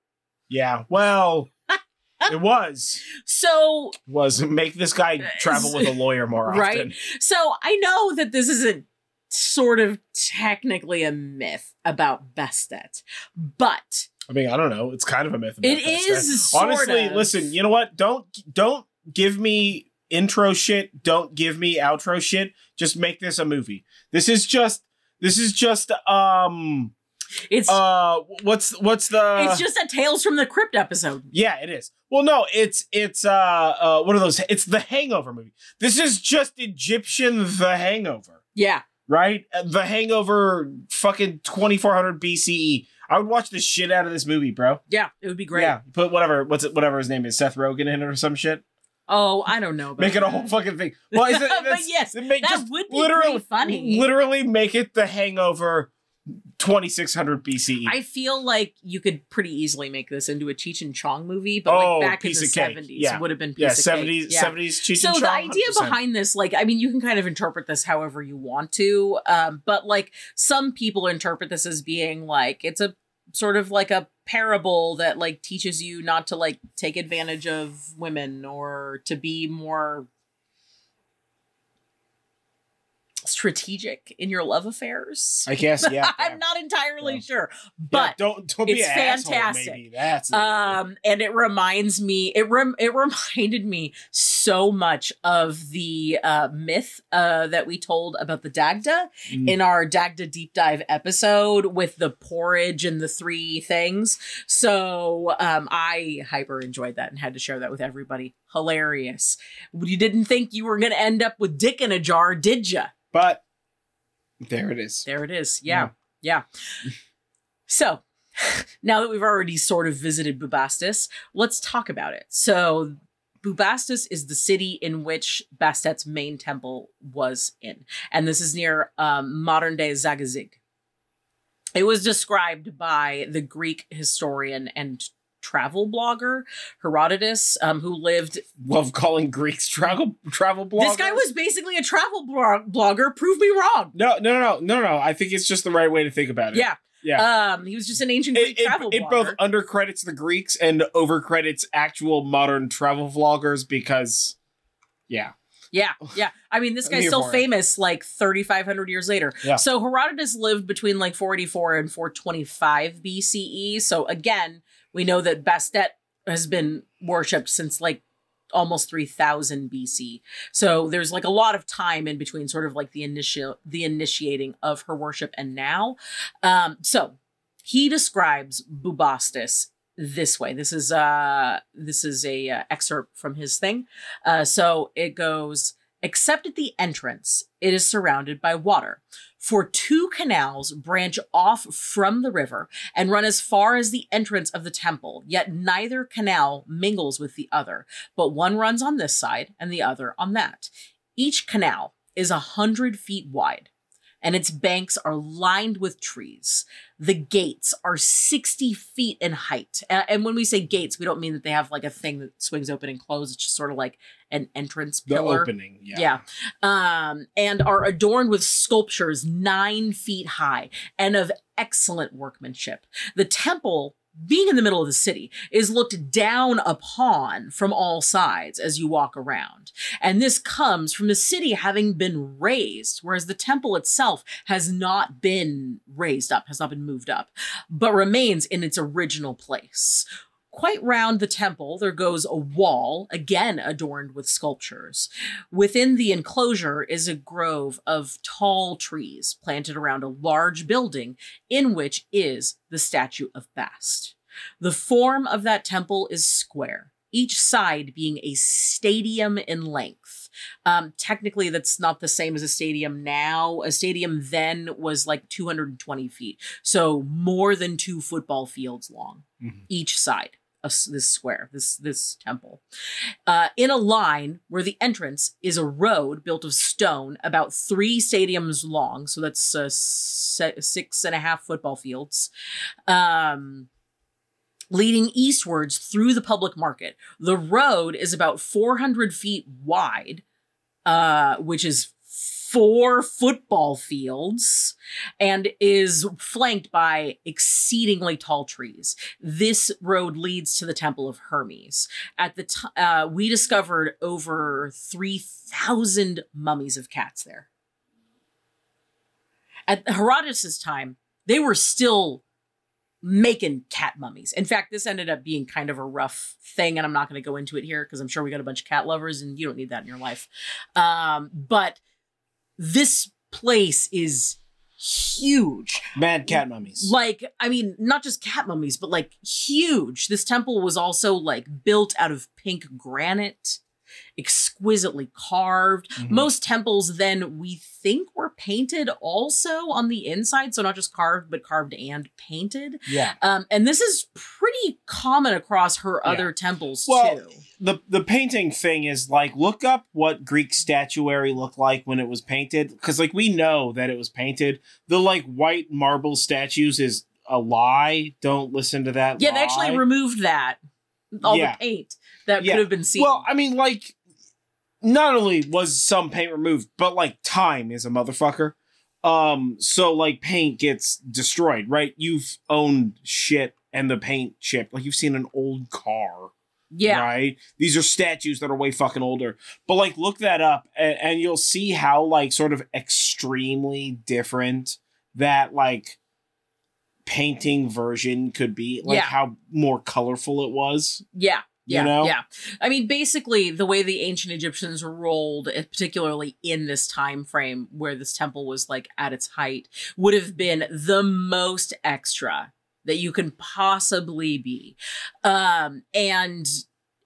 Yeah. Well, it was So was make this guy travel with a lawyer more often. Right. So I know that this isn't sort of technically a myth about Bastet, but I mean, I don't know. It's kind of a myth. About It this is Honestly, of. listen. You know what? Don't don't give me intro shit. Don't give me outro shit. Just make this a movie. This is just. This is just. Um. It's Uh. What's what's the? it's just a Tales from the Crypt episode. Yeah, it is. Well, no, it's it's uh uh what are those? It's the Hangover movie. This is just Egyptian The Hangover, Yeah. right? Uh, The Hangover, fucking twenty four hundred BCE. I would watch the shit out of this movie, bro. Yeah, it would be great. Yeah, put whatever what's it whatever his name is, Seth Rogen in it or some shit. Oh, I don't know. About Make it a whole fucking thing. Well, is it, But yes, make, that just would be literally funny. Literally make it The Hangover, twenty six hundred BCE. I feel like you could pretty easily make this into a Cheech and Chong movie, but Oh, like back in the seventies, Yeah. it would have been piece yeah, of cake. seventies Yeah. seventies. Cheech so and the idea 100%. behind this like i mean you can kind of interpret this however you want to um, but like some people interpret this as being like it's a sort of like a parable that like teaches you not to like take advantage of women or to be more strategic in your love affairs I guess yeah. i'm not entirely Yeah. sure Yeah, but don't don't be it's an asshole, maybe. That's um and it reminds me it rem- it reminded me so much of the uh myth uh that we told about the dagda Mm. in our dagda deep dive episode with the porridge and the three things so um i hyper enjoyed that and had to share that with everybody hilarious you didn't think you were gonna end up with dick in a jar did ya but there it is. there it is. Yeah. Yeah. so now that we've already sort of visited Bubastis, let's talk about it. So Bubastis is the city in which Bastet's main temple was in. And this is near um, modern day Zagazig. It was described by the Greek historian and travel blogger Herodotus, um, who lived. Love calling Greeks travel travel bloggers. This guy was basically a travel blog- blogger. Prove me wrong. no no no no no no. I think it's just the right way to think about it. Yeah. yeah. Um, he was just an ancient It, Greek it, travel it blogger. both undercredits the Greeks and overcredits actual modern travel vloggers because, yeah, Yeah, yeah. I mean, this guy's still famous like 3,500 years later. Yeah. So Herodotus lived between like 484 and 425 BCE. So again, we know that Bastet has been worshipped since like almost 3000 BC. So there's like a lot of time in between sort of like the initial the initiating of her worship and now. Um so He describes Bubastis this way. This is uh this is a uh, excerpt from his thing. Uh, so it goes. Except at the entrance, it is surrounded by water. For two canals branch off from the river and run as far as the entrance of the temple, yet neither canal mingles with the other, but one runs on this side and the other on that. Each canal is a hundred feet wide and its banks are lined with trees. The gates are 60 feet in height. And when we say gates, we don't mean that they have like a thing that swings open and closes. It's just sort of like an entrance pillar. The opening, yeah. Yeah. Um, and are adorned with sculptures nine feet high and of excellent workmanship. The temple being in the middle of the city is looked down upon from all sides as you walk around. And this comes from the city having been raised, whereas the temple itself has not been raised up, has not been moved up, but remains in its original place. Quite round the temple, there goes a wall, again adorned with sculptures. Within the enclosure is a grove of tall trees planted around a large building in which is the statue of Bast. The form of that temple is square, each side being a stadium in length. Um, technically, that's not the same as a stadium now. A stadium then was like 220 feet, so more than two football fields long, Mhm. each side s- this square, this this temple, uh, in a line where the entrance is a road built of stone, about three stadiums long. So that's uh, se- six and a half football fields. Um, leading eastwards through the public market. The road is about 400 feet wide, uh, which is four football fields, and is flanked by exceedingly tall trees. This road leads to the Temple of Hermes. At the t- uh, we discovered over 3,000 mummies of cats there. At Herodotus' time, they were still making cat mummies. In fact, this ended up being kind of a rough thing, and I'm not going to go into it here because I'm sure we got a bunch of cat lovers, and you don't need that in your life. Um, but this place is huge. Mad cat mummies. Like, I mean, not just cat mummies, but like huge. This temple was also like built out of pink granite, exquisitely carved. Mhm. Most temples then we think were painted also on the inside, so not just carved, but carved and painted. yeah. Um, and this is pretty common across her Yeah. other temples Well, too. the the painting thing is like look up what Greek statuary looked like when it was painted because like we know that it was painted. The like white marble statues is a lie. Don't listen to that. Yeah, they actually removed that. All Yeah. the paint that Yeah. could have been seen. Well, I mean, like, not only was some paint removed, but like time is a motherfucker. Um, so like paint gets destroyed, right? You've owned shit and the paint chipped. Like you've seen an old car, yeah. right? These are statues that are way fucking older. But like, look that up, and, and you'll see how like sort of extremely different that like painting version could be. Like Yeah. how more colorful it was. Yeah. You Yeah, know? yeah. I mean, basically, the way the ancient Egyptians rolled, eh, particularly in this time frame where this temple was like at its height, would have been the most extra that you can possibly be, um, and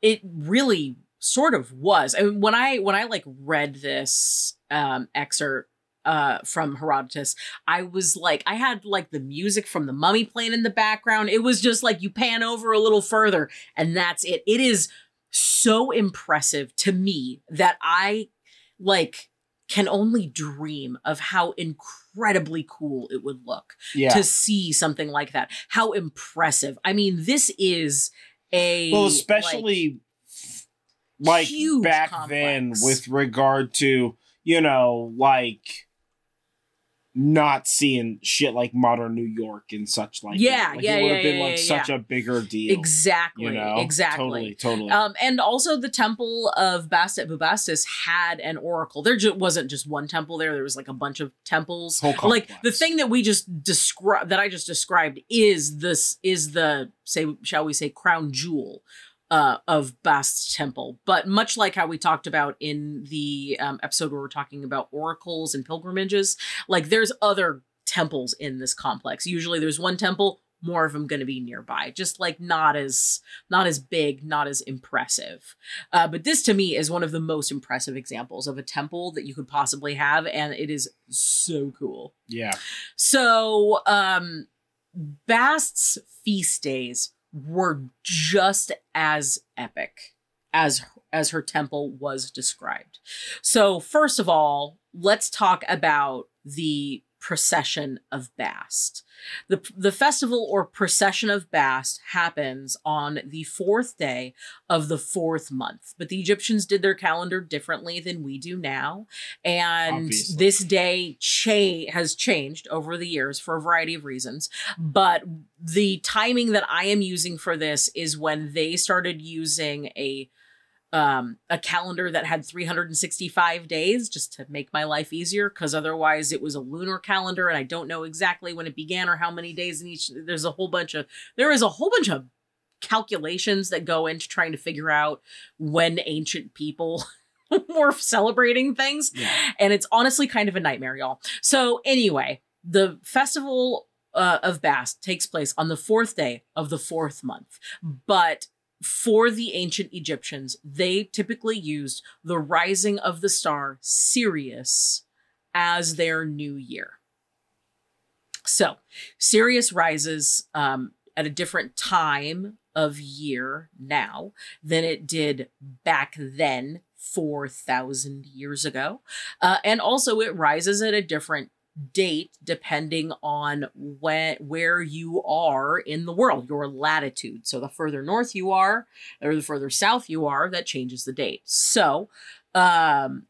it really sort of was. I mean, when I when I like read this um, excerpt uh from Herodotus I was like I had like the music from the mummy playing in the background it was just like you pan over a little further and that's it it is so impressive to me that I like can only dream of how incredibly cool it would look Yeah. to see something like that how impressive I mean this is a well like- especially like, huge back complex. then with regard to you know like not seeing shit like modern new york and such like Yeah, like, yeah, it would yeah, have been yeah, like yeah, such a bigger deal exactly you know exactly totally totally Um, and also the temple of Bastet Bubastis had an oracle. There ju- wasn't just one temple there. There was like a bunch of temples. Whole Like the thing that we just described, that I just described, is this is the say, shall we say, crown jewel. Uh, of Bast's temple, but much like how we talked about in the um, episode where we're talking about oracles and pilgrimages, like there's other temples in this complex. Usually, there's one temple, more of them going to be nearby just like not as not as big not as impressive uh, but this to me is one of the most impressive examples of a temple that you could possibly have and it is so cool Yeah. so um bast's feast days were just as epic as as her temple was described. So first of all let's talk about the procession of Bast. The, the festival or procession of Bast happens on the fourth day of the fourth month, but the Egyptians did their calendar differently than we do now. And Obviously. this day cha- has changed over the years for a variety of reasons. But the timing that I am using for this is when they started using a um a calendar that had 365 days just to make my life easier because otherwise it was a lunar calendar and I don't know exactly when it began or how many days in each there's a whole bunch of there is a whole bunch of calculations that go into trying to figure out when ancient people were celebrating things Yeah. and it's honestly kind of a nightmare y'all so anyway the festival uh, of Bast takes place on the fourth day of the fourth month but for the ancient Egyptians, they typically used the rising of the star Sirius as their new year. So, Sirius rises um, at a different time of year now than it did back then, 4,000 years ago. Uh, and also, it rises at a different date depending on when where you are in the world your latitude. So the further north you are or the further south you are that changes the date. So um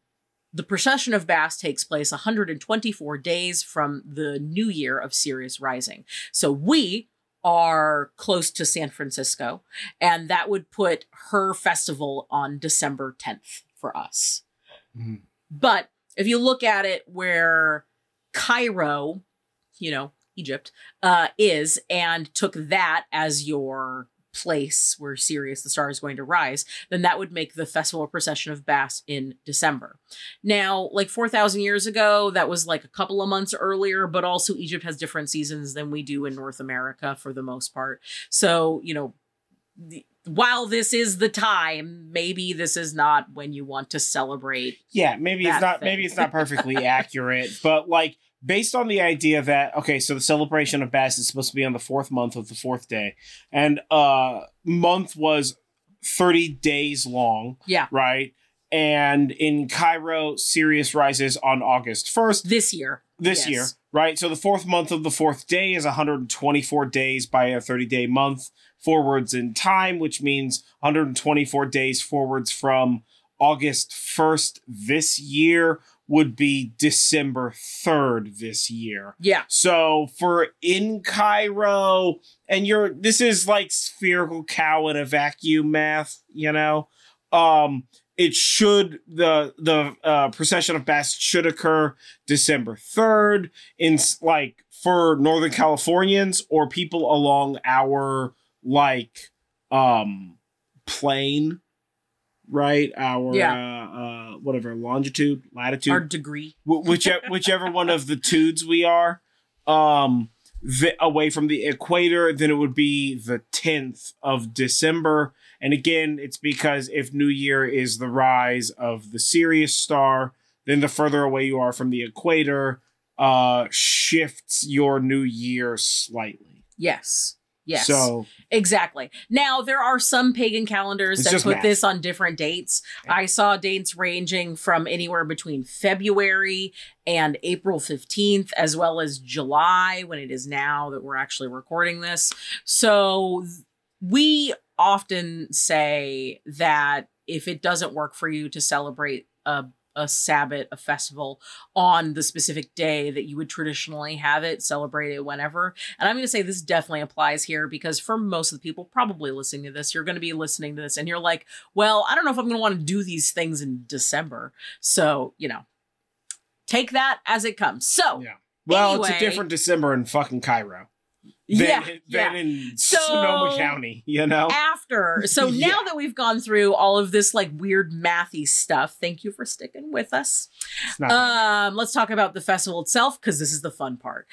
the procession of Bast takes place 124 days from the new year of Sirius rising. So we are close to San Francisco and that would put her festival on December 10th for us. Mhm. but if you look at it where Cairo, you know, Egypt, uh, is, and took that as your place where Sirius the star is going to rise, then that would make the festival procession of Bast in December. Now, like 4,000 years ago, that was like a couple of months earlier, but also Egypt has different seasons than we do in North America for the most part. So, you know, the, while this is the time, maybe this is not when you want to celebrate. Yeah, maybe it's not thing. maybe it's not perfectly accurate, but like based on the idea that okay, so the celebration of Bast is supposed to be on the fourth month of the fourth day, and uh month was thirty days long, Yeah. right? And in Cairo, Sirius rises on August first This year. this Yes. year, right? So the fourth month of the fourth day is 124 days by a 30 day month forwards in time, which means 124 days forwards from August 1st this year would be December 3rd this year. Yeah. So for in Cairo, and you're this is like spherical cow in a vacuum math, you know. Um, it should the the uh, procession of Bast should occur December third in like for Northern Californians or people along our like um plane, right? Our Yeah. uh, uh whatever longitude, latitude Our degree. Wh- whichever whichever one of the tudes we are um vi- away from the equator then it would be the 10th of december and again it's because if new year is the rise of the sirius star then the further away you are from the equator uh shifts your new year slightly Yes. Yes. so exactly. Now there are some pagan calendars that put math. this on different dates. Yeah. I saw dates ranging from anywhere between February and April 15th as well as July when it is now that we're actually recording this. So we often say that if it doesn't work for you to celebrate a a Sabbath, a festival on the specific day that you would traditionally have it, celebrate it whenever. And I'm going to say this definitely applies here because for most of the people probably listening to this, you're going to be listening to this and you're like, well, I don't know if I'm going to want to do these things in December. So, you know, take that as it comes. So, Yeah. well it's a different december in fucking cairo than, Yeah, than yeah. in So- Sonoma County. You know, After, so Yeah. now that we've gone through all of this like weird mathy stuff, thank you for sticking with us. it's not bad. Um, let's talk about the festival itself because this is the fun part.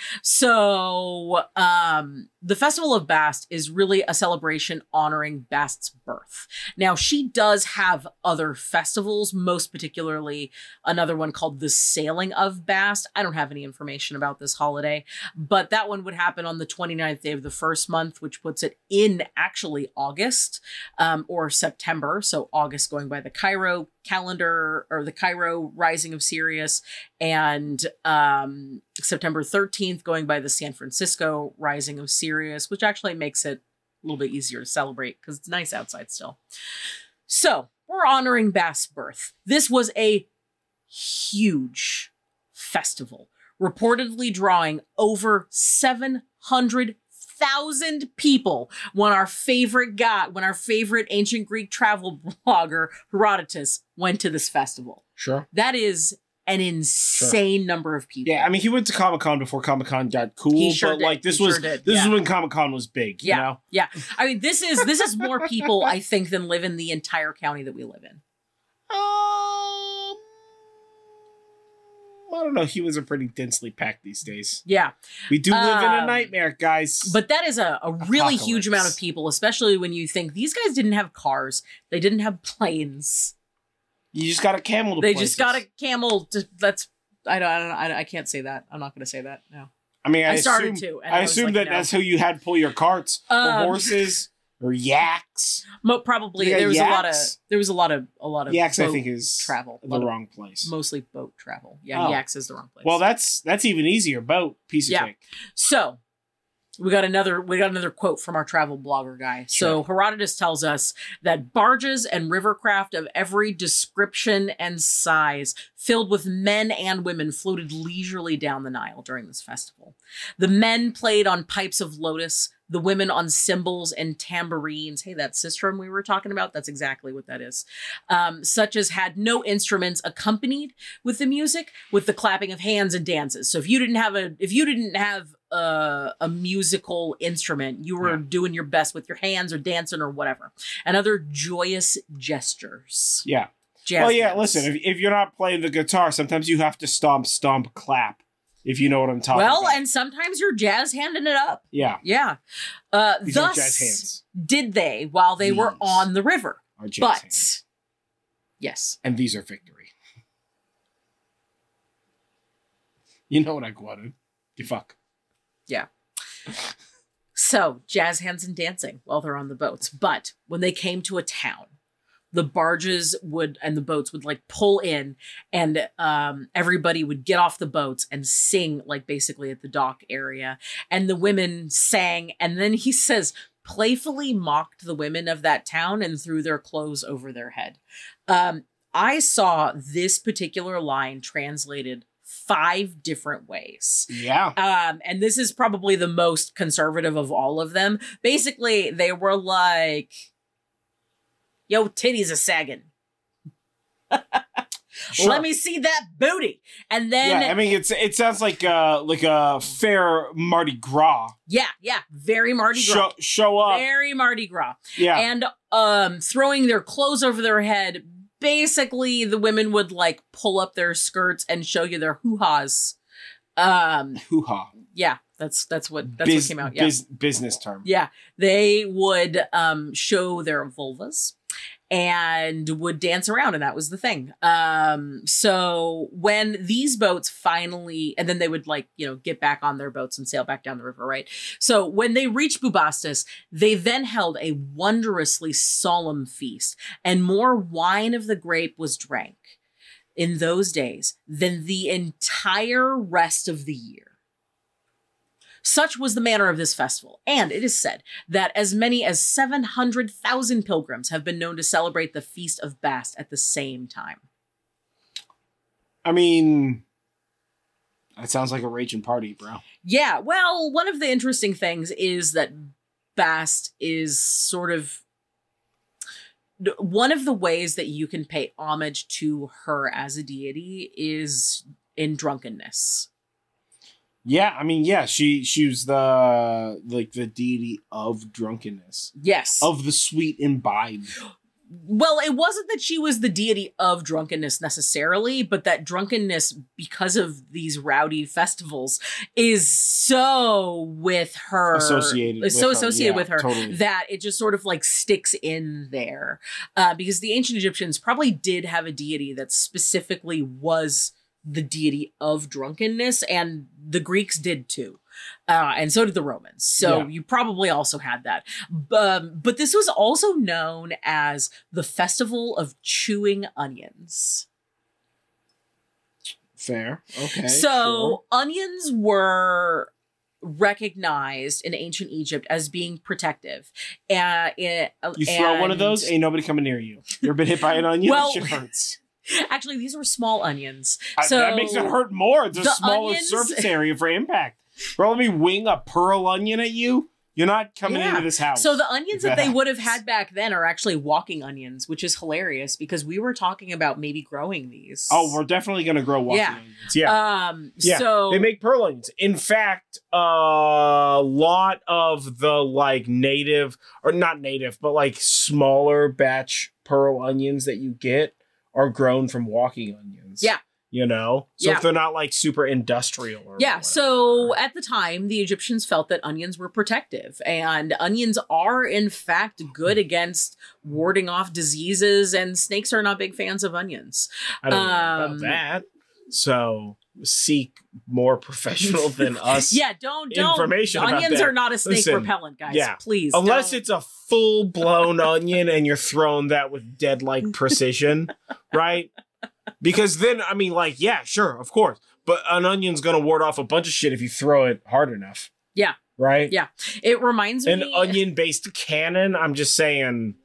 So, um, the Festival of Bast is really a celebration honoring Bast's birth. Now, she does have other festivals, most particularly another one called the Sailing of Bast. I don't have any information about this holiday, but that one would happen on the 29th day of the first month, which puts it in actually August um, or September. So, August going by the Cairo calendar or the Cairo rising of Sirius, and um, September 13th going by the San Francisco rising of Sirius, which actually makes it a little bit easier to celebrate because it's nice outside still. So, we're honoring Bass' birth. This was a huge festival, reportedly drawing over 700,000 people when our favorite guy, when our favorite ancient Greek travel blogger Herodotus went to this festival. sure. That is an insane number of people. Yeah, I mean, he went to Comic Con before Comic Con got cool, sure but did. like this He was sure this Yeah. is when Comic Con was big. Yeah. You know? Yeah. I mean, this is this is more people I think than live in the entire county that we live in. Um, I don't know. He was a pretty densely packed these days. Yeah. We do live in a Um, nightmare, guys. But that is a, a really huge amount of people, especially when you think these guys didn't have cars. They didn't have planes. you just got a camel. To They places. just got a camel to that's I don't, I don't I, I can't say that. I'm not going to say that. No. I mean, I, I, started assume, to. and I was assume like, that no. that's who you had pull your carts or Um, horses or yaks. Mo- probably there was a lot of there was a lot of a lot of Yaks, I think, is travel. The lot of- wrong place. mostly boat travel. Yeah, Oh. Yaks is the wrong place. Well, that's that's even easier. Boat piece of Yeah. cake. So we got another we got another quote from our travel blogger guy. So Herodotus tells us that barges and rivercraft of every description and size, filled with men and women, floated leisurely down the Nile during this festival. The men played on pipes of lotus, the women on cymbals and tambourines. Hey, that sistrum we were talking about, that's exactly what that is. Um, such as had no instruments accompanied with the music, with the clapping of hands and dances. So if you didn't have a if you didn't have a, a musical instrument, you were Yeah. doing your best with your hands or dancing or whatever. And other joyous gestures. Yeah. Jazz well, yeah. hands. Listen, if, if you're not playing the guitar, sometimes you have to stomp, stomp, clap. If you know what I'm talking well, about. and sometimes you're jazz handing it up. yeah, Yeah. Uh, these are thus jazz hands. did they while they were on the river. But hands. yes, and these are victory. You know what I wanted. You fuck. So, jazz hands and dancing while they're on the boats. But when they came to a town, the barges would and the boats would like pull in and um, everybody would get off the boats and sing like basically at the dock area. And the women sang and then he says playfully mocked the women of that town and threw their clothes over their head. Um, i saw this particular line translated five different ways Yeah. um, and this is probably the most conservative of all of them. Basically, they were like, "Yo, titties are sagging. Sure. Let me see that booty." And then, yeah, yeah, I mean, it's it sounds like uh like a fair Mardi Gras. Yeah, yeah, very Mardi Gras, Show show up. very Mardi Gras, Yeah. and um, throwing their clothes over their head. Basically, the women would like pull up their skirts and show you their hoo ha's. Um, Hoo ha. yeah, that's that's what that's what came out. Yeah. business term. Yeah, they would um, show their vulvas and would dance around, and that was the thing. Um, so when these boats finally, and then they would like you know get back on their boats and sail back down the river, right? So when they reached Bubastis, they then held a wondrously solemn feast, and more wine of the grape was drank in those days than the entire rest of the year. Such was the manner of this festival, and it is said that as many as 700,000 pilgrims have been known to celebrate the Feast of Bast at the same time. I mean, that sounds like a raging party, bro. Yeah, well, one of the interesting things is that Bast is sort of one of the ways that you can pay homage to her as a deity is in drunkenness. Yeah, I mean, yeah, she she was the like the deity of drunkenness, Yes. of the sweet imbibe. well, it wasn't that she was the deity of drunkenness necessarily, but that drunkenness, because of these rowdy festivals, is so with her Associated with so her, associated yeah, with her totally. that it just sort of like sticks in there. Uh, because the ancient Egyptians probably did have a deity that specifically was the deity of drunkenness, and the Greeks did too. Uh, and so did the Romans. So Yeah. you probably also had that. Um, but this was also known as the Festival of Chewing Onions. Fair. Okay. so sure. onions were recognized in ancient Egypt as being protective. Uh, it- you throw one of those, ain't nobody coming near you. You ever been hit by an onion? Well- shit hurts. Actually, these were small onions. I- So that makes it hurt more. It's a the smaller onions- surface area for impact. Bro, let me wing a pearl onion at you. You're not coming Yeah. into this house. So the onions that that they would have had back then are actually walking onions, which is hilarious because we were talking about maybe growing these. oh, we're definitely gonna grow walking Yeah. onions. Yeah. um. Yeah, So they make pearl onions. In fact, a lot of the like native or not native, but like smaller batch pearl onions that you get are grown from walking onions. Yeah. You know? So Yeah. if they're not like super industrial or Yeah, whatever. so at the time, the Egyptians felt that onions were protective, and onions are, in fact, good against warding off diseases, and snakes are not big fans of onions. I don't know um, about that. So seek more professional than us. Yeah, don't, don't. Information about onions are not a snake Listen, repellent, guys. yeah. Please. Unless don't. it's a full blown onion and you're throwing that with dead like precision, right? Because then, I mean, like, yeah, sure, of course. But an onion's gonna ward off a bunch of shit if you throw it hard enough. Yeah. Right? Yeah. It reminds An me. An onion based cannon, I'm just saying.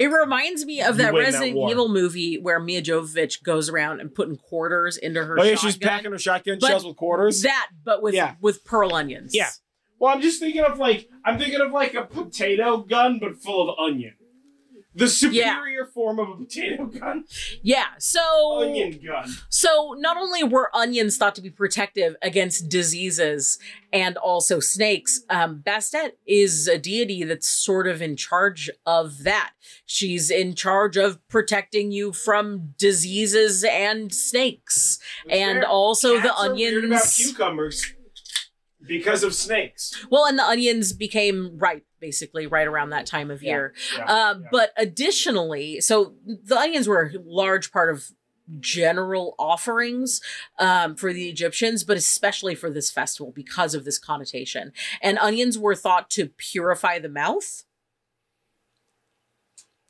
It reminds me of that win that Resident. Evil movie where Milla Jovovich goes around and putting quarters into her. oh, yeah, shotgun. she's packing her shotgun But shells with quarters. that, but with Yeah. with pearl onions. Yeah. well, I'm just thinking of like, I'm thinking of like a potato gun, but full of onion. The superior form of a potato gun. Yeah. So Onion gun. So not only were onions thought to be protective against diseases and also snakes, um, Bastet is a deity that's sort of in charge of that. She's in charge of protecting you from diseases and snakes, and Fair. also the Cats are weird about onions. cucumbers because of snakes. Well, and the onions became ripe basically right around that time of Yeah, year. yeah, Uh, yeah. But additionally, so the onions were a large part of general offerings um, for the Egyptians, but especially for this festival because of this connotation. And onions were thought to purify the mouth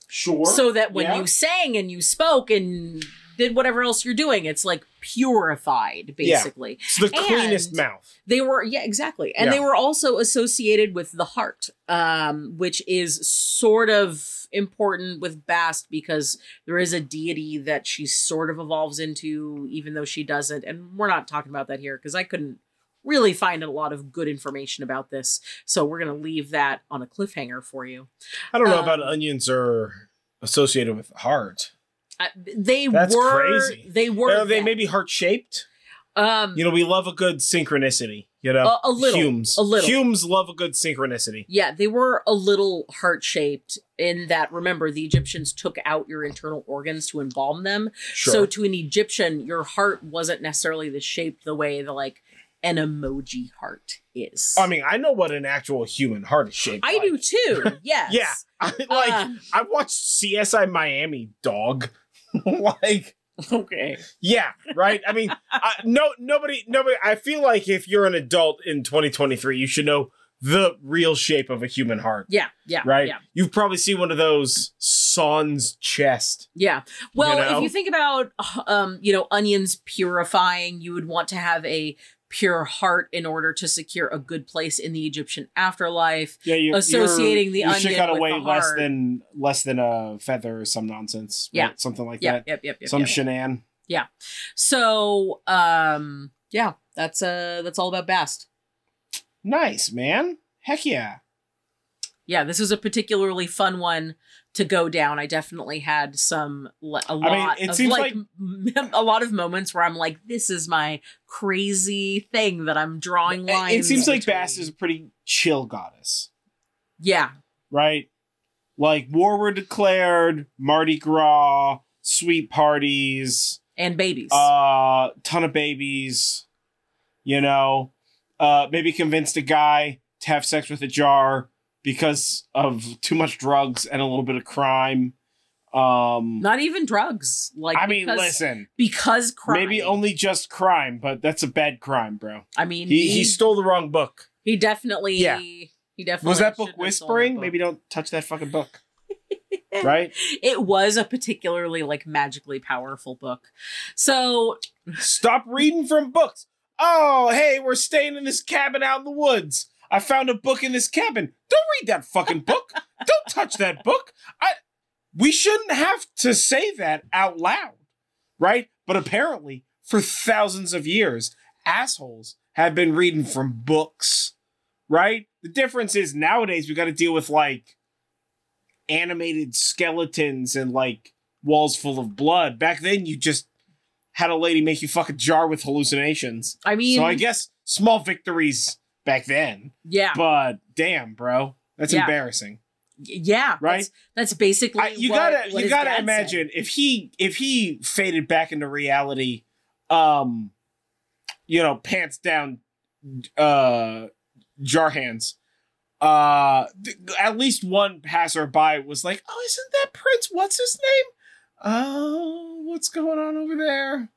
Sure. so that when you sang and you spoke and did whatever else you're doing, it's like purified, Yeah. basically. it's the cleanest and- mouth. They were, yeah, exactly. And they were also associated with the heart, um, which is sort of important with Bast because there is a deity that she sort of evolves into, even though she doesn't. And we're not talking about that here because I couldn't really find a lot of good information about this. So we're going to leave that on a cliffhanger for you. I don't know um, about onions are associated with heart. Uh, they That's were, crazy. they were, Are they maybe heart shaped? um, You know, we love a good synchronicity. You know, A- a little, Humes. a little. Humes love a good synchronicity. Yeah, they were a little heart shaped in that, remember, the Egyptians took out your internal organs to embalm them. Sure. So to an Egyptian, your heart wasn't necessarily the shape the way the like an emoji heart is. I mean, I know what an actual human heart is shaped. I like. do too. Yes. Yeah, I, like Uh, I watched CSI Miami, dog. like, okay. yeah, right. I mean, I, no, nobody, nobody. I feel like if you're an adult in 2023, you should know the real shape of a human heart. Yeah. Yeah. Right? Yeah. You've probably seen one of those sans chest. Yeah. Well, You know? if you think about, um, you know, onions purifying, you would want to have a pure heart in order to secure a good place in the Egyptian afterlife. Yeah, you're Associating the you should onion got with away less heart. than less than a feather or some nonsense. right? Yeah. something like Yep. that. Yep. Yep. Yep. some yep. shenan. So, um, yeah, that's uh, that's all about Bast. Nice man. Heck yeah. yeah, this was a particularly fun one to go down. I definitely had some a mean, lot it of seems like m- a lot of moments where I'm like, this is my crazy thing that I'm drawing lines. It seems like between. Bast is a pretty chill goddess, yeah, right? Like war were declared, Mardi Gras, sweet parties, and babies. uh, ton of babies. You know, uh, maybe convinced a guy to have sex with a jar because of too much drugs and a little bit of crime. Um, Not even drugs. Like I mean, because, listen, because crime. maybe only just crime, but that's a bad crime, bro. I mean, He he stole the wrong book. He definitely. Yeah. He definitely Was that book shouldn't have sold whispering? that book. Maybe don't touch that fucking book. right? It was a particularly like magically powerful book. So Stop reading from books. Oh, hey, we're staying in this cabin out in the woods. I found a book in this cabin. Don't read that fucking book. don't touch that book. I we shouldn't have to say that out loud. Right? But apparently, for thousands of years, assholes have been reading from books. Right? The difference is nowadays we got to deal with like animated skeletons and like walls full of blood. Back then, you just had a lady make you fuck a jar with hallucinations. I mean, so I guess small victories back then. yeah, But damn, bro, that's Yeah. embarrassing. yeah, Right? That's, that's basically I, you what- gotta what you gotta dad said. imagine if he if he faded back into reality, um, you know, pants down, uh, jar hands. Uh, th- at least one passerby was like, "Oh, isn't that Prince? What's his name? Oh, what's going on over there?"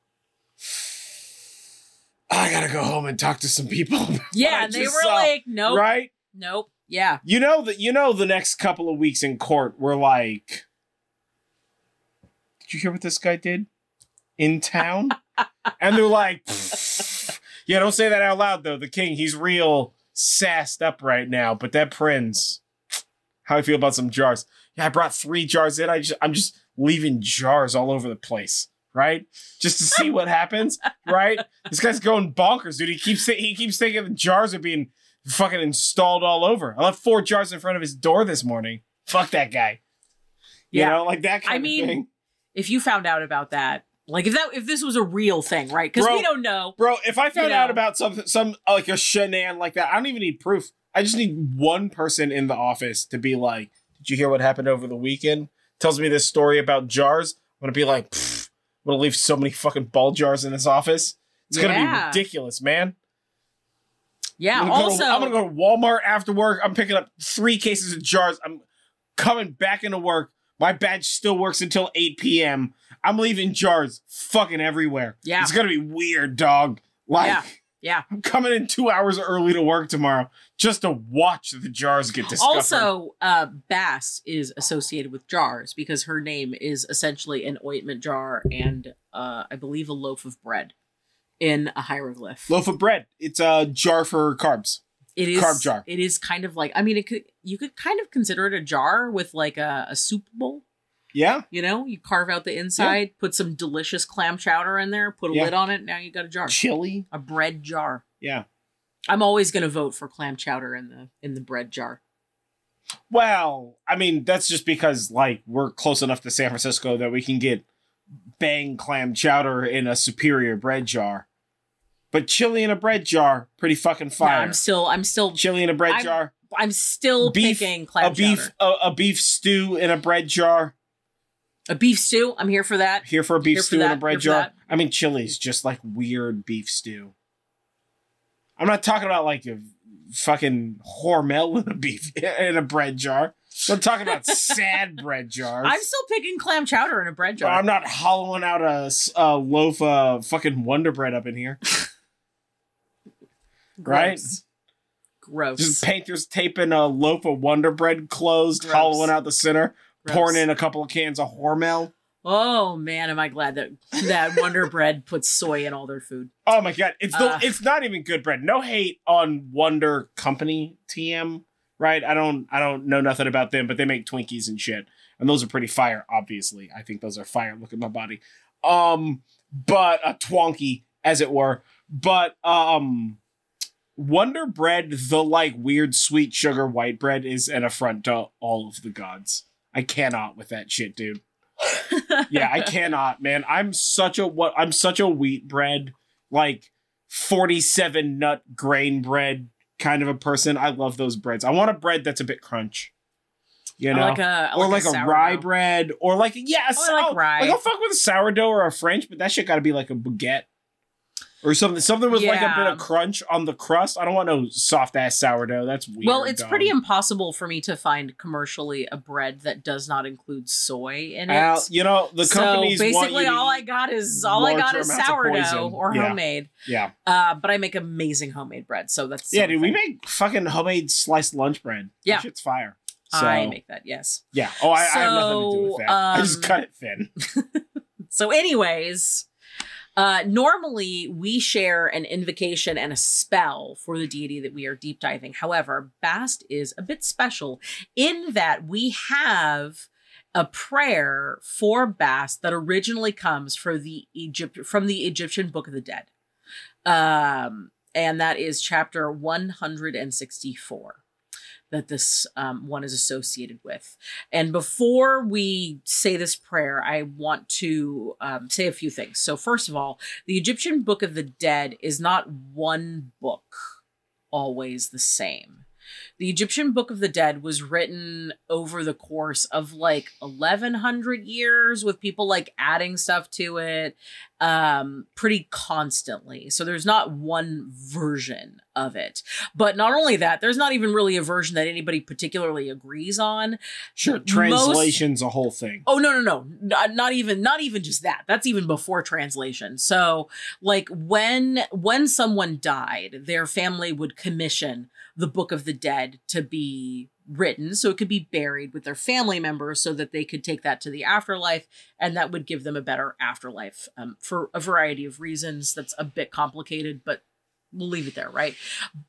Oh, I gotta go home and talk to some people. about what I Yeah, and they were saw." like, nope, right? nope, yeah, You know that you know the next couple of weeks in court were like Did you hear what this guy did in town? and they're like Yeah, don't say that out loud though. The king, he's real sassed up right now, but that prince how I feel about some jars. Yeah, I brought 3 jars in. I just I'm just leaving jars all over the place, right? Just to see what happens, right? This guy's going bonkers, dude. He keeps he keeps thinking the jars are being fucking installed all over. I left four jars in front of his door this morning. Fuck that guy. You Yeah. know, like that kind I of mean, thing. if you found out about that, like if that if this was a real thing, right? Because we don't know. Bro, if I found You out know. about some some like a shenan like that, I don't even need proof. I just need one person in the office to be like, "Did you hear what happened over the weekend?" Tells me this story about jars. I'm gonna be like, "Pfft, gonna leave so many fucking ball jars in this office. It's gonna be ridiculous, man. Yeah. I'm Also, go to, I'm gonna go to Walmart after work. I'm picking up three cases of jars. I'm coming back into work. My badge still works until 8 p.m. I'm leaving jars fucking everywhere. Yeah. It's gonna be weird, dog. Like, Yeah. Yeah. I'm coming in two hours early to work tomorrow just to watch the jars get discovered. Also, uh, Bast is associated with jars because her name is essentially an ointment jar and uh, I believe a loaf of bread in a hieroglyph. loaf of bread. It's a jar for carbs. it is carb jar. It is kind of like I mean, it could you could kind of consider it a jar with like a, a soup bowl. Yeah, You know, you carve out the inside, put some delicious clam chowder in there, put a Yeah. lid on it. Now you got a jar, chili. a bread jar. Yeah. I'm always gonna vote for clam chowder in the in the bread jar. Well, I mean, that's just because like we're close enough to San Francisco that we can get bang clam chowder in a superior bread jar. But chili in a bread jar, pretty fucking No, fire. I'm still I'm still chili in a bread I'm jar, I'm still Beef- picking clam a beef a, a beef stew in a bread jar. A beef stew. I'm here for that. Here for a beef Here stew in a bread jar. that. I mean, chili's just like weird beef stew. I'm not talking about like a fucking Hormel in a beef in a bread jar. I'm talking about sad bread jars. I'm still picking clam chowder in a bread jar. I'm not hollowing out a loaf of fucking Wonder Bread up in here. right? Gross. Gross. Just painters taping a loaf of Wonder Bread closed, Gross. hollowing out the center, Gross. pouring in a couple of cans of Hormel. Oh man, am I glad that that Wonder Bread puts soy in all their food. Oh my god, it's the Uh. it's not even good bread. No hate on Wonder Company TM, right? I don't I don't know nothing about them, but they make Twinkies and shit. And those are pretty fire, obviously. I think those are fire. Look at my body. Um, but a twonky, as it were. But um Wonder Bread, the like weird sweet sugar white bread, is an affront to all of the gods. I cannot with that shit, dude. yeah, I cannot, man. I'm such a what I'm such a wheat bread, like 47 nut grain bread kind of a person. I love those breads. I want a bread that's a bit crunch. You know? like a or like, a, rye sourdough. bread, or like yeah, I like rye. Like I'll fuck with a sourdough or a French, but that shit got to be like a baguette or something. Something with like a bit of crunch on the crust. I don't want no soft ass sourdough. That's weird. Well, it's dog. pretty impossible for me to find commercially a bread that does not include soy in it. Al, you know the so companies want basically, all I got is all I got is sourdough or Yeah. homemade. yeah, Uh, but I make amazing homemade bread, so that's yeah, dude. We make fucking homemade sliced lunch bread. Yeah. that shit's fire. So I make that. Yes. yeah. Oh, I, I have nothing to do with So, that. I just um, cut it thin. So, anyways, uh, normally we share an invocation and a spell for the deity that we are deep diving. However, Bast is a bit special in that we have a prayer for Bast that originally comes for the Egypt from the Egyptian Book of the Dead. Um, and that is chapter 164 that this um, one is associated with. And before we say this prayer, I want to um, say a few things. So, first of all, the Egyptian Book of the Dead is not one book always the same. The Egyptian Book of the Dead was written over the course of like 1100 years with people like adding stuff to it um pretty constantly. So there's not one version of it. But not only that, there's not even really a version that anybody particularly agrees on. Sure, most- translation's a whole thing. Oh no no no not, not even not even just that. That's even before translation. So like when when someone died, their family would commission the Book of the Dead to be written. So it could be buried with their family members so that they could take that to the afterlife and that would give them a better afterlife um, for a variety of reasons. That's a bit complicated but we'll leave it there right?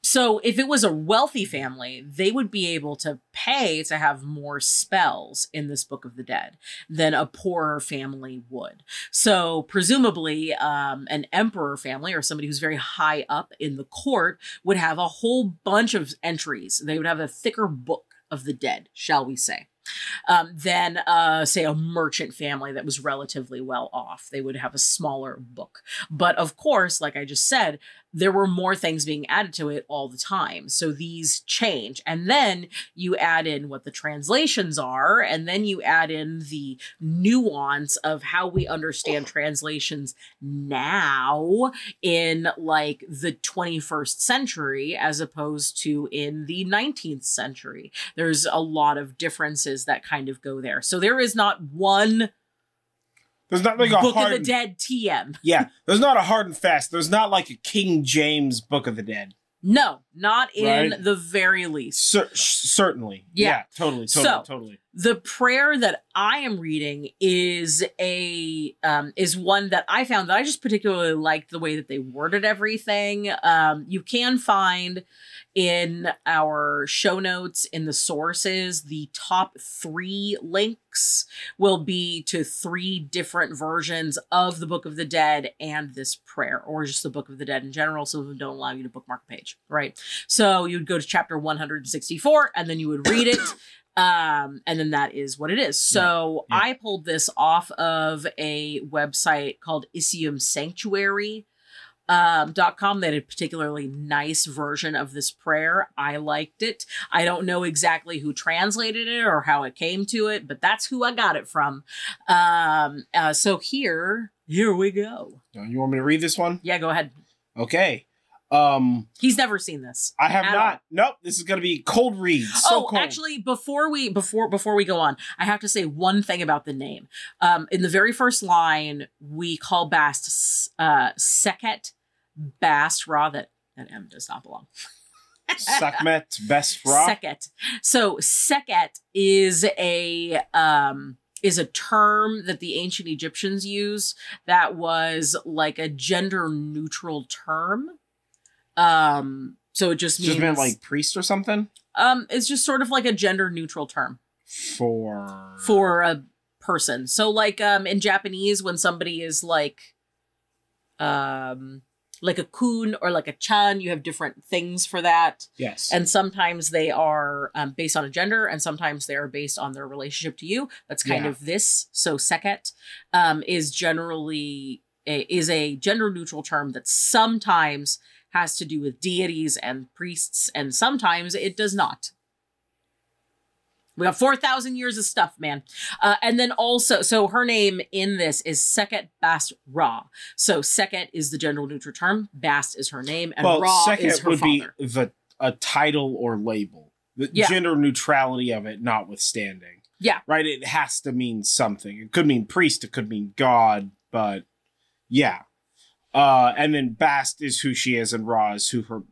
So if it was a wealthy family they would be able to pay to have more spells in this book of the dead than a poorer family would. So presumably um, an emperor family or somebody who's very high up in the court would have a whole bunch of entries. They would have a thicker book of the dead shall we say um, than uh, say a merchant family that was relatively well off. They would have a smaller book. But of course like i just said there were more things being added to it all the time. So these change. And then you add in what the translations are, and then you add in the nuance of how we understand translations now in like the 21st century as opposed to in the 19th century. There's a lot of differences that kind of go there. So there is not one There's not like a Book hard of the Dead TM. Yeah, there's not a hard and fast. There's not like a King James Book of the Dead. No, not in Right. the very least. Cer- certainly. Yeah. totally, totally, So- totally. the prayer that I am reading is a um, is one that I found that I just particularly liked the way that they worded everything. Um, you can find in our show notes in the sources the top three links will be to three different versions of the Book of the Dead and this prayer, or just the Book of the Dead in general. Some of them don't allow you to bookmark a page, right? So you would go to chapter 164 and then you would read it um and then that is what it is so Yeah. i pulled this off of a website called Iseum sanctuary um, dot com that had a particularly nice version of this prayer. I liked it. I don't know exactly who translated it or how it came to it, but that's who I got it from. Um, uh, so here, here we go. Uh, You want me to read this one? Yeah, go ahead. Okay. Um, He's never seen this. I have not. Nope. This is gonna be cold read. So oh, cold. actually, before we before before we go on, I have to say one thing about the name. Um, in the very first line, we call Bast uh, Seket Bast Ra. That that M does not belong. Sakmet best ra. Seket. So Seket is a um is a term that the ancient Egyptians used that was like a gender neutral term. Um so it just means Just meant like priest or something um it's just sort of like a gender neutral term for for a person. So like um in Japanese when somebody is like um like a kun or like a chan. You have different things for that. Yes. And sometimes they are um, based on a gender, and sometimes they are based on their relationship to you. That's kind Yeah. of this. So seket um, is generally a, is a gender neutral term that sometimes has to do with deities and priests, and sometimes it does not. We got 4,000 years of stuff, man. Uh, and then also, so her name in this is Seket Bast Ra. So Seket is the gender neutral term, Bast is her name, and well, Ra second is her would father. be the a title or label. The Yeah. gender neutrality of it notwithstanding. Yeah. Right? It has to mean something. It could mean priest, it could mean God, but yeah. Uh and then Bast is who she is and Ra is who her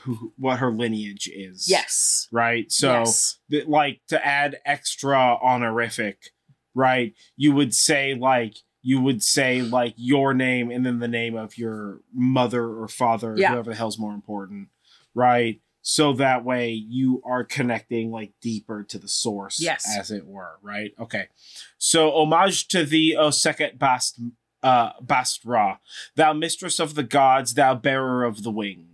who what her lineage is. Yes. Right? So yes. that like to add extra honorific, right? You would say like you would say like your name and then the name of your mother or father, Yeah. whoever the hell's more important, right? So that way you are connecting like deeper to the source, Yes. as it were, right? Okay. So homage to the O Seket Bast uh Bastra, thou mistress of the gods, thou bearer of the wing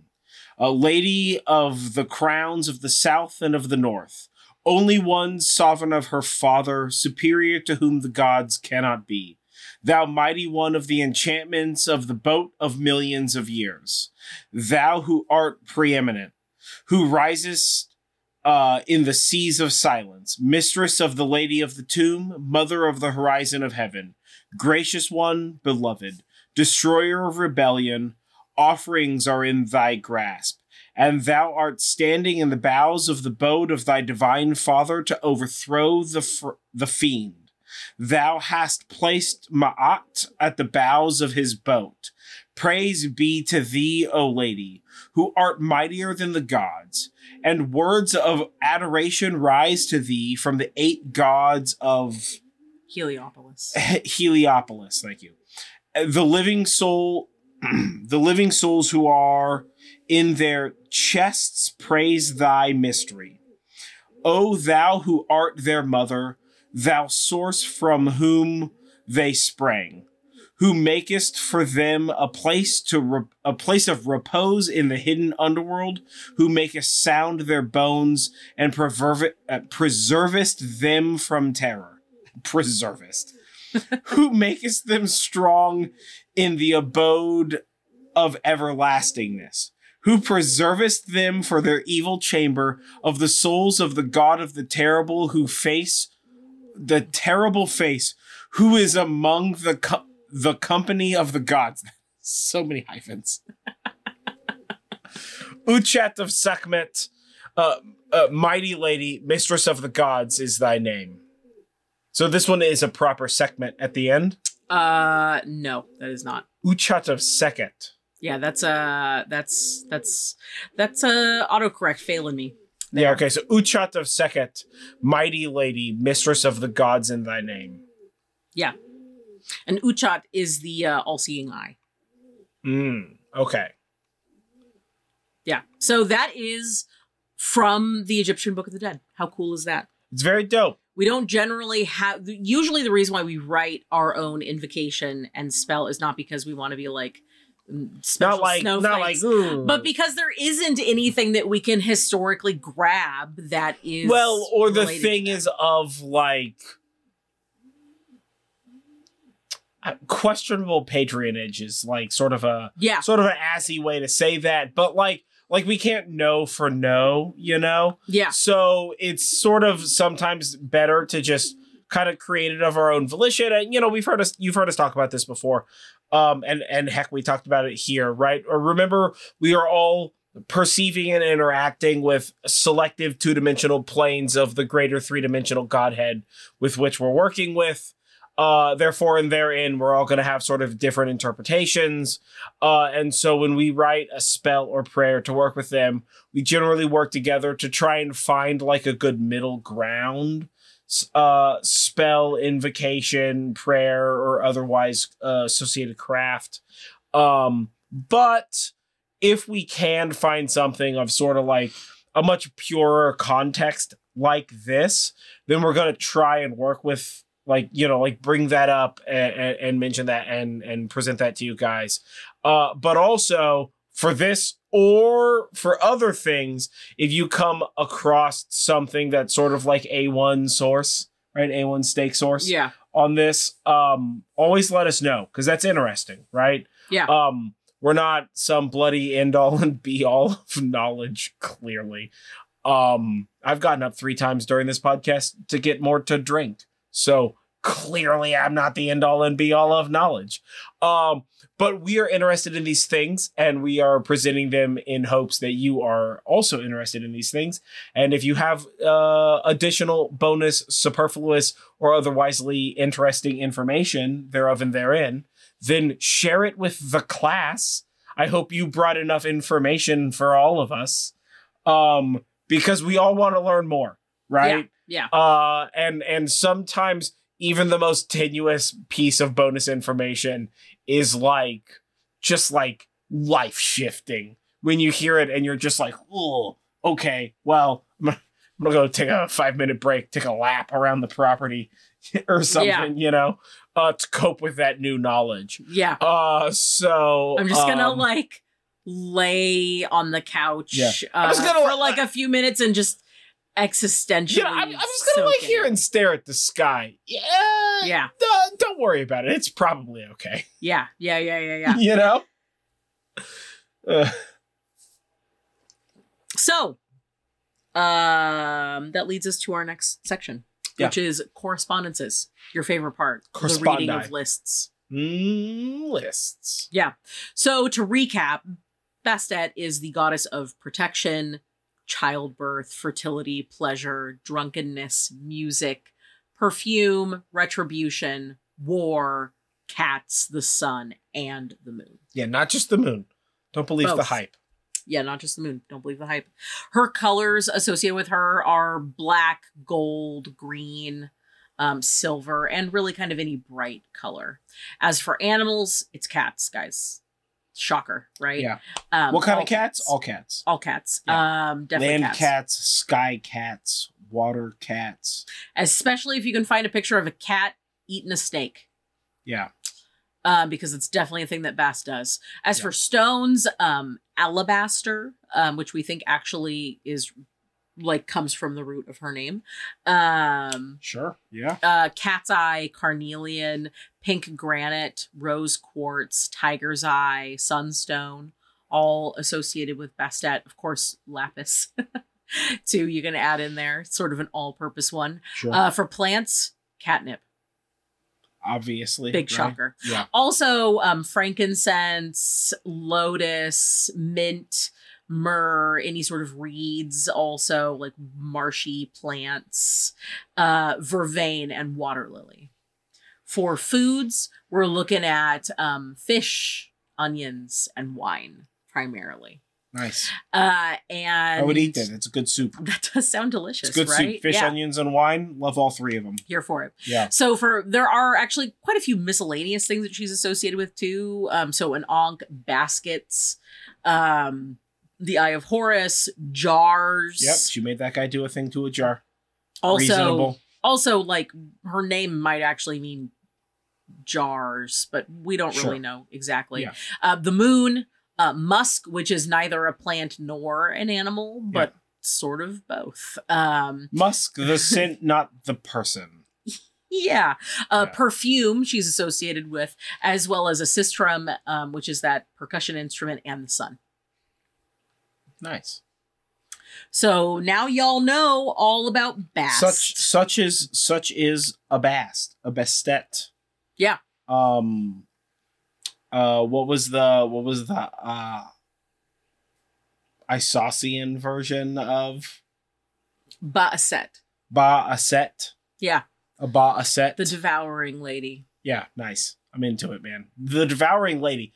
a lady of the crowns of the south and of the north, only one sovereign of her father, superior to whom the gods cannot be. Thou mighty one of the enchantments of the boat of millions of years, thou who art preeminent, who risest uh, in the seas of silence, mistress of the lady of the tomb, mother of the horizon of heaven, gracious one, beloved, destroyer of rebellion, offerings are in thy grasp, and thou art standing in the bows of the boat of thy divine father to overthrow the fr- the fiend. Thou hast placed Ma'at at the bows of his boat. Praise be to thee, O lady, who art mightier than the gods, and words of adoration rise to thee from the eight gods of Heliopolis. Heliopolis. Thank you. Uh, The living soul, the living souls who are in their chests praise thy mystery. O thou who art their mother, thou source from whom they sprang, who makest for them a place to re- a place of repose in the hidden underworld, who makest sound their bones and uh, preservest them from terror. Preservest who makest them strong in the abode of everlastingness, who preservest them for their evil chamber of the souls of the God of the terrible, who face the terrible face, who is among the co- the company of the gods. so many hyphens. Uchat of Sekhmet, uh, uh, mighty lady, mistress of the gods, is thy name. So this one is a proper segment at the end. Uh, no, that is not. Uchat of Seket. Yeah, that's uh that's that's that's uh autocorrect failing me. Yeah, okay, so Uchat of Seket, mighty lady, mistress of the gods in thy name. Yeah, and Uchat is the uh, all-seeing eye. Mm, okay. Yeah. So that is from the Egyptian Book of the Dead. How cool is that? It's very dope. We don't generally have usually the reason why we write our own invocation and spell is not because we want to be like mm, special Not like, not like, snowflakes, ooh. but because there isn't anything that we can historically grab that is well, or the thing is of like uh, questionable patronage is like sort of a yeah sort of an assy way to say that, but like like we can't know for no, you know. yeah So it's sort of sometimes better to just kind of create it of our own volition. And you know, we've heard us you've heard us talk about this before. Um and and heck we talked about it here, right? Or remember we are all perceiving and interacting with selective two-dimensional planes of the greater three-dimensional godhead with which we're working with. Uh, therefore, and therein, we're all going to have sort of different interpretations. Uh, and so when we write a spell or prayer to work with them, we generally work together to try and find like a good middle ground. Uh spell invocation prayer or otherwise uh, associated craft. Um but if we can find something of sort of like a much purer context like this then we're going to try and work with like you know like bring that up and, and, and mention that and and present that to you guys Uh, but also for this or for other things, if you come across something that's sort of like A1 source, right? A1 stake source Yeah. on this, um, always let us know because that's interesting, right? Yeah. Um, we're not some bloody end all and be all of knowledge, clearly. Um, I've gotten up three times during this podcast to get more to drink. So clearly I'm not the end all and be all of knowledge. Um, but we are interested in these things and we are presenting them in hopes that you are also interested in these things. And if you have uh, additional bonus, superfluous, or otherwisely interesting information thereof and therein, then share it with the class. I hope you brought enough information for all of us. Um, because we all want to learn more, right? Yeah. Uh, and and sometimes even the most tenuous piece of bonus information is like just like life shifting when you hear it and you're just like, oh, okay, well, I'm gonna, go take a five minute break, take a lap around the property or something, Yeah. you know, uh, to cope with that new knowledge. Yeah. Uh, so I'm just gonna um, like lay on the couch Yeah. uh, I was gonna, for like- like a few minutes and just existentially. Yeah, I'm, I'm just gonna lay here and stare at the sky. Yeah, Yeah. uh, don't worry about it. It's probably okay. Yeah. Yeah. Yeah. Yeah. Yeah. you know. Uh, So, um, that leads us to our next section, Yeah. which is correspondences. Your favorite part, the reading of lists. mm, lists. Yeah. So, to recap, Bastet is the goddess of protection, childbirth, fertility, pleasure, drunkenness, music, perfume, retribution, war, cats, the sun, and the moon. Yeah, not just the moon. Don't believe the hype. Yeah, not just the moon. Don't believe the hype. Her colors associated with her are black, gold, green, um, silver, and really kind of any bright color. As for animals, it's cats, guys. Shocker, right? Yeah. Um, what kind of cats? All cats. all cats. Um, definitely Land cats. cats. sky cats, water cats. Especially if you can find a picture of a cat eating a steak. Yeah. um, because it's definitely a thing that Bast does. As Yeah. for stones, um, alabaster, um, which we think actually is like comes from the root of her name. Um, Sure. Yeah. uh, cat's eye, carnelian, pink granite, rose quartz, tiger's eye, sunstone, all associated with Bastet. Of course, lapis. Too, you can add in there, sort of an all-purpose one. Sure. Uh, for plants, catnip. Obviously. Big right? shocker. Yeah. Also, um, frankincense, lotus, mint, myrrh, any sort of reeds, also like marshy plants, uh, vervain, and water lily. For foods, we're looking at um, fish, onions, and wine primarily. Nice. Uh, and I would eat that. It's a good soup. That does sound delicious, It's good right? soup. Fish, yeah, onions, and wine. Love all three of them. here for it. Yeah. So for there are actually quite a few miscellaneous things that she's associated with too. Um, so an ankh, baskets, um, the Eye of Horus, jars. Yep. She made that guy do a thing to a jar. Also, Reasonable. also like her name might actually mean jars, but we don't Sure. really know exactly. Yeah. Uh, the moon, uh, musk, which is neither a plant nor an animal, but sort of both. Um, Musk, the scent, not the person. Yeah. Uh, Yeah. Perfume, she's associated with, as well as a sistrum, um, which is that percussion instrument, and the sun. Nice. So now y'all know all about Bast. Such such is such is a bast, a bestet. Yeah. Um. Uh. What was the what was the uh. Isaucian version of Baaset. Ba Aset? Yeah. A Ba Aset. The devouring lady. yeah, nice. I'm into it, man. The Devouring Lady.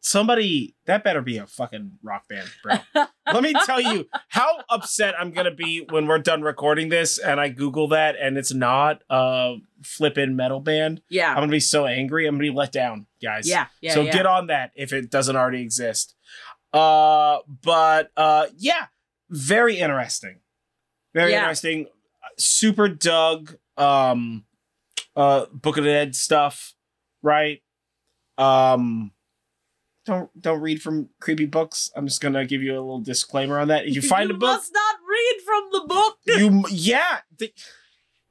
Somebody that better be a fucking rock band, bro. Let me tell you how upset I'm gonna be when we're done recording this and I Google that and it's not a flippin' metal band. Yeah, I'm gonna be so angry. I'm gonna be let down, guys. Yeah. Yeah. so yeah. get on that if it doesn't already exist. Uh, but uh, yeah, very interesting. Very Yeah. interesting. Super dug. Um, uh, Book of the Dead stuff, right? Um, don't don't read from creepy books. I'm just gonna give you a little disclaimer on that. If you find a book, You must not read from the book. you yeah. The,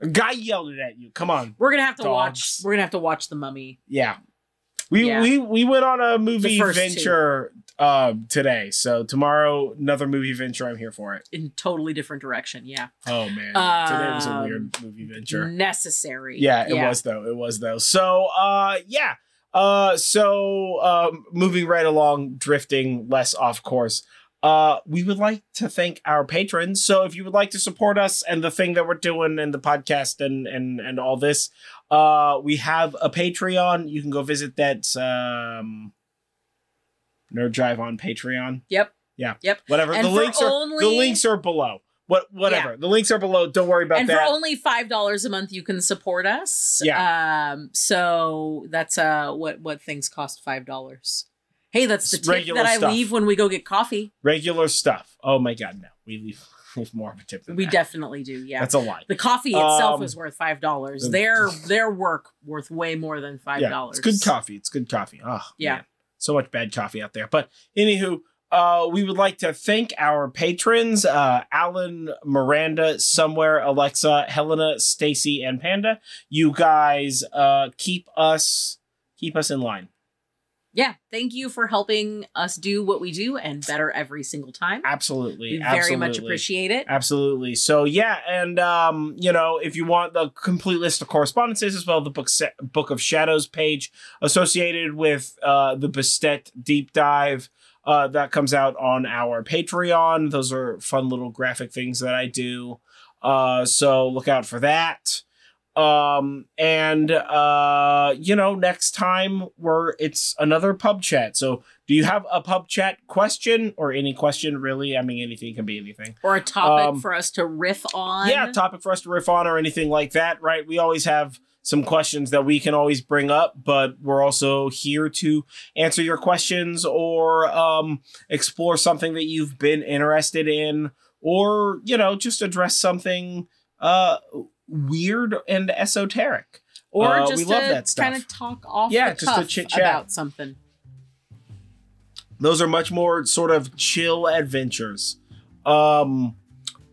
a guy yelled it at you. Come on. We're gonna have to Dogs. watch. We're gonna have to watch the Mummy. Yeah. We Yeah. we we went on a movie venture uh, today. So tomorrow another movie venture. I'm here for it. in totally different direction. Yeah, Oh man. today was a Um, weird movie venture. necessary. Yeah, it was though. It was though. So uh yeah. Uh so um moving right along, drifting less off course. Uh we would like to thank our patrons. So if you would like to support us and the thing that we're doing and the podcast and and and all this, uh we have a Patreon. You can go visit that um Nerd Drive on Patreon. Yep. Yeah. Yep. Whatever. And the links are the links are below. What whatever. The links are below. Don't worry about and that. And for only five dollars a month, you can support us. Yeah. Um. So that's uh what what things cost five dollars. Hey, that's the tip regular that I stuff. leave when we go get coffee. Regular stuff. Oh my god, no. We leave, more of a tip We that. definitely do. Yeah. That's a lie. the coffee itself Um, is worth five dollars. Their their work worth way more than five Yeah, dollars. it's good coffee. It's good coffee. Oh, Yeah. man. So much bad coffee out there. But anywho, uh, we would like to thank our patrons, uh, Alan, Miranda, Somewhere, Alexa, Helena, Stacy, and Panda. You guys uh keep us keep us in line. Yeah. Thank you for helping us do what we do and better every single time. Absolutely. We very much appreciate it. Absolutely. So yeah, and um, you know, if you want the complete list of correspondences as well, the book book of shadows page associated with uh the Bastet deep dive uh that comes out on our Patreon. Those are fun little graphic things that I do. Uh so look out for that. Um and uh you know, next time we're it's another pub chat. So do you have a pub chat question or any question really? I mean anything can be anything. Or a topic Um, for us to riff on. Yeah, topic for us to riff on or anything like that, right? We always have some questions that we can always bring up, but we're also here to answer your questions or um, explore something that you've been interested in, or you know, just address something uh, weird and esoteric. or Uh, just we love that stuff. kind of talk off Yeah, the just to cuff chit-chat. about something. those are much more sort of chill adventures um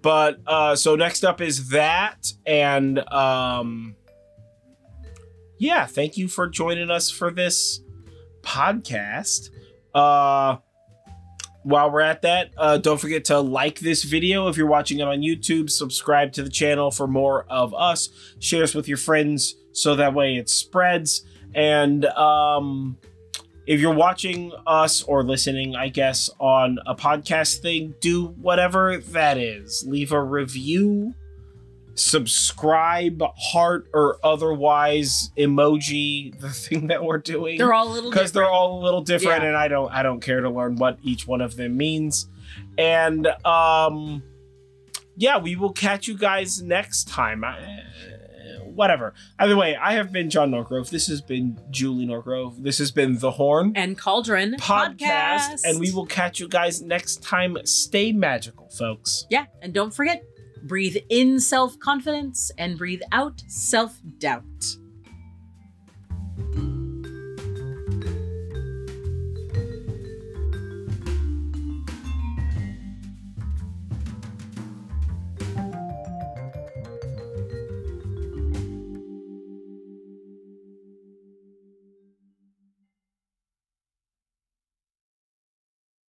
but uh so next up is that and um yeah thank you for joining us for this podcast. Uh while we're at that uh don't forget to like this video if you're watching it on youtube. Subscribe to the channel for more of us. Share us with your friends so that way it spreads. And um if you're watching us or listening, I guess, on a podcast thing, do whatever that is. Leave a review, subscribe, heart, or otherwise emoji the thing that we're doing. They're all a little because they're all a little different, Yeah. and I don't I don't care to learn what each one of them means. And um, yeah, we will catch you guys next time. I, whatever. Either way, I have been John Norgrove. This has been Julie Norgrove. This has been The Horn and Cauldron podcast, and we will catch you guys next time. Stay magical, folks. Yeah, and don't forget, breathe in self confidence and breathe out self doubt.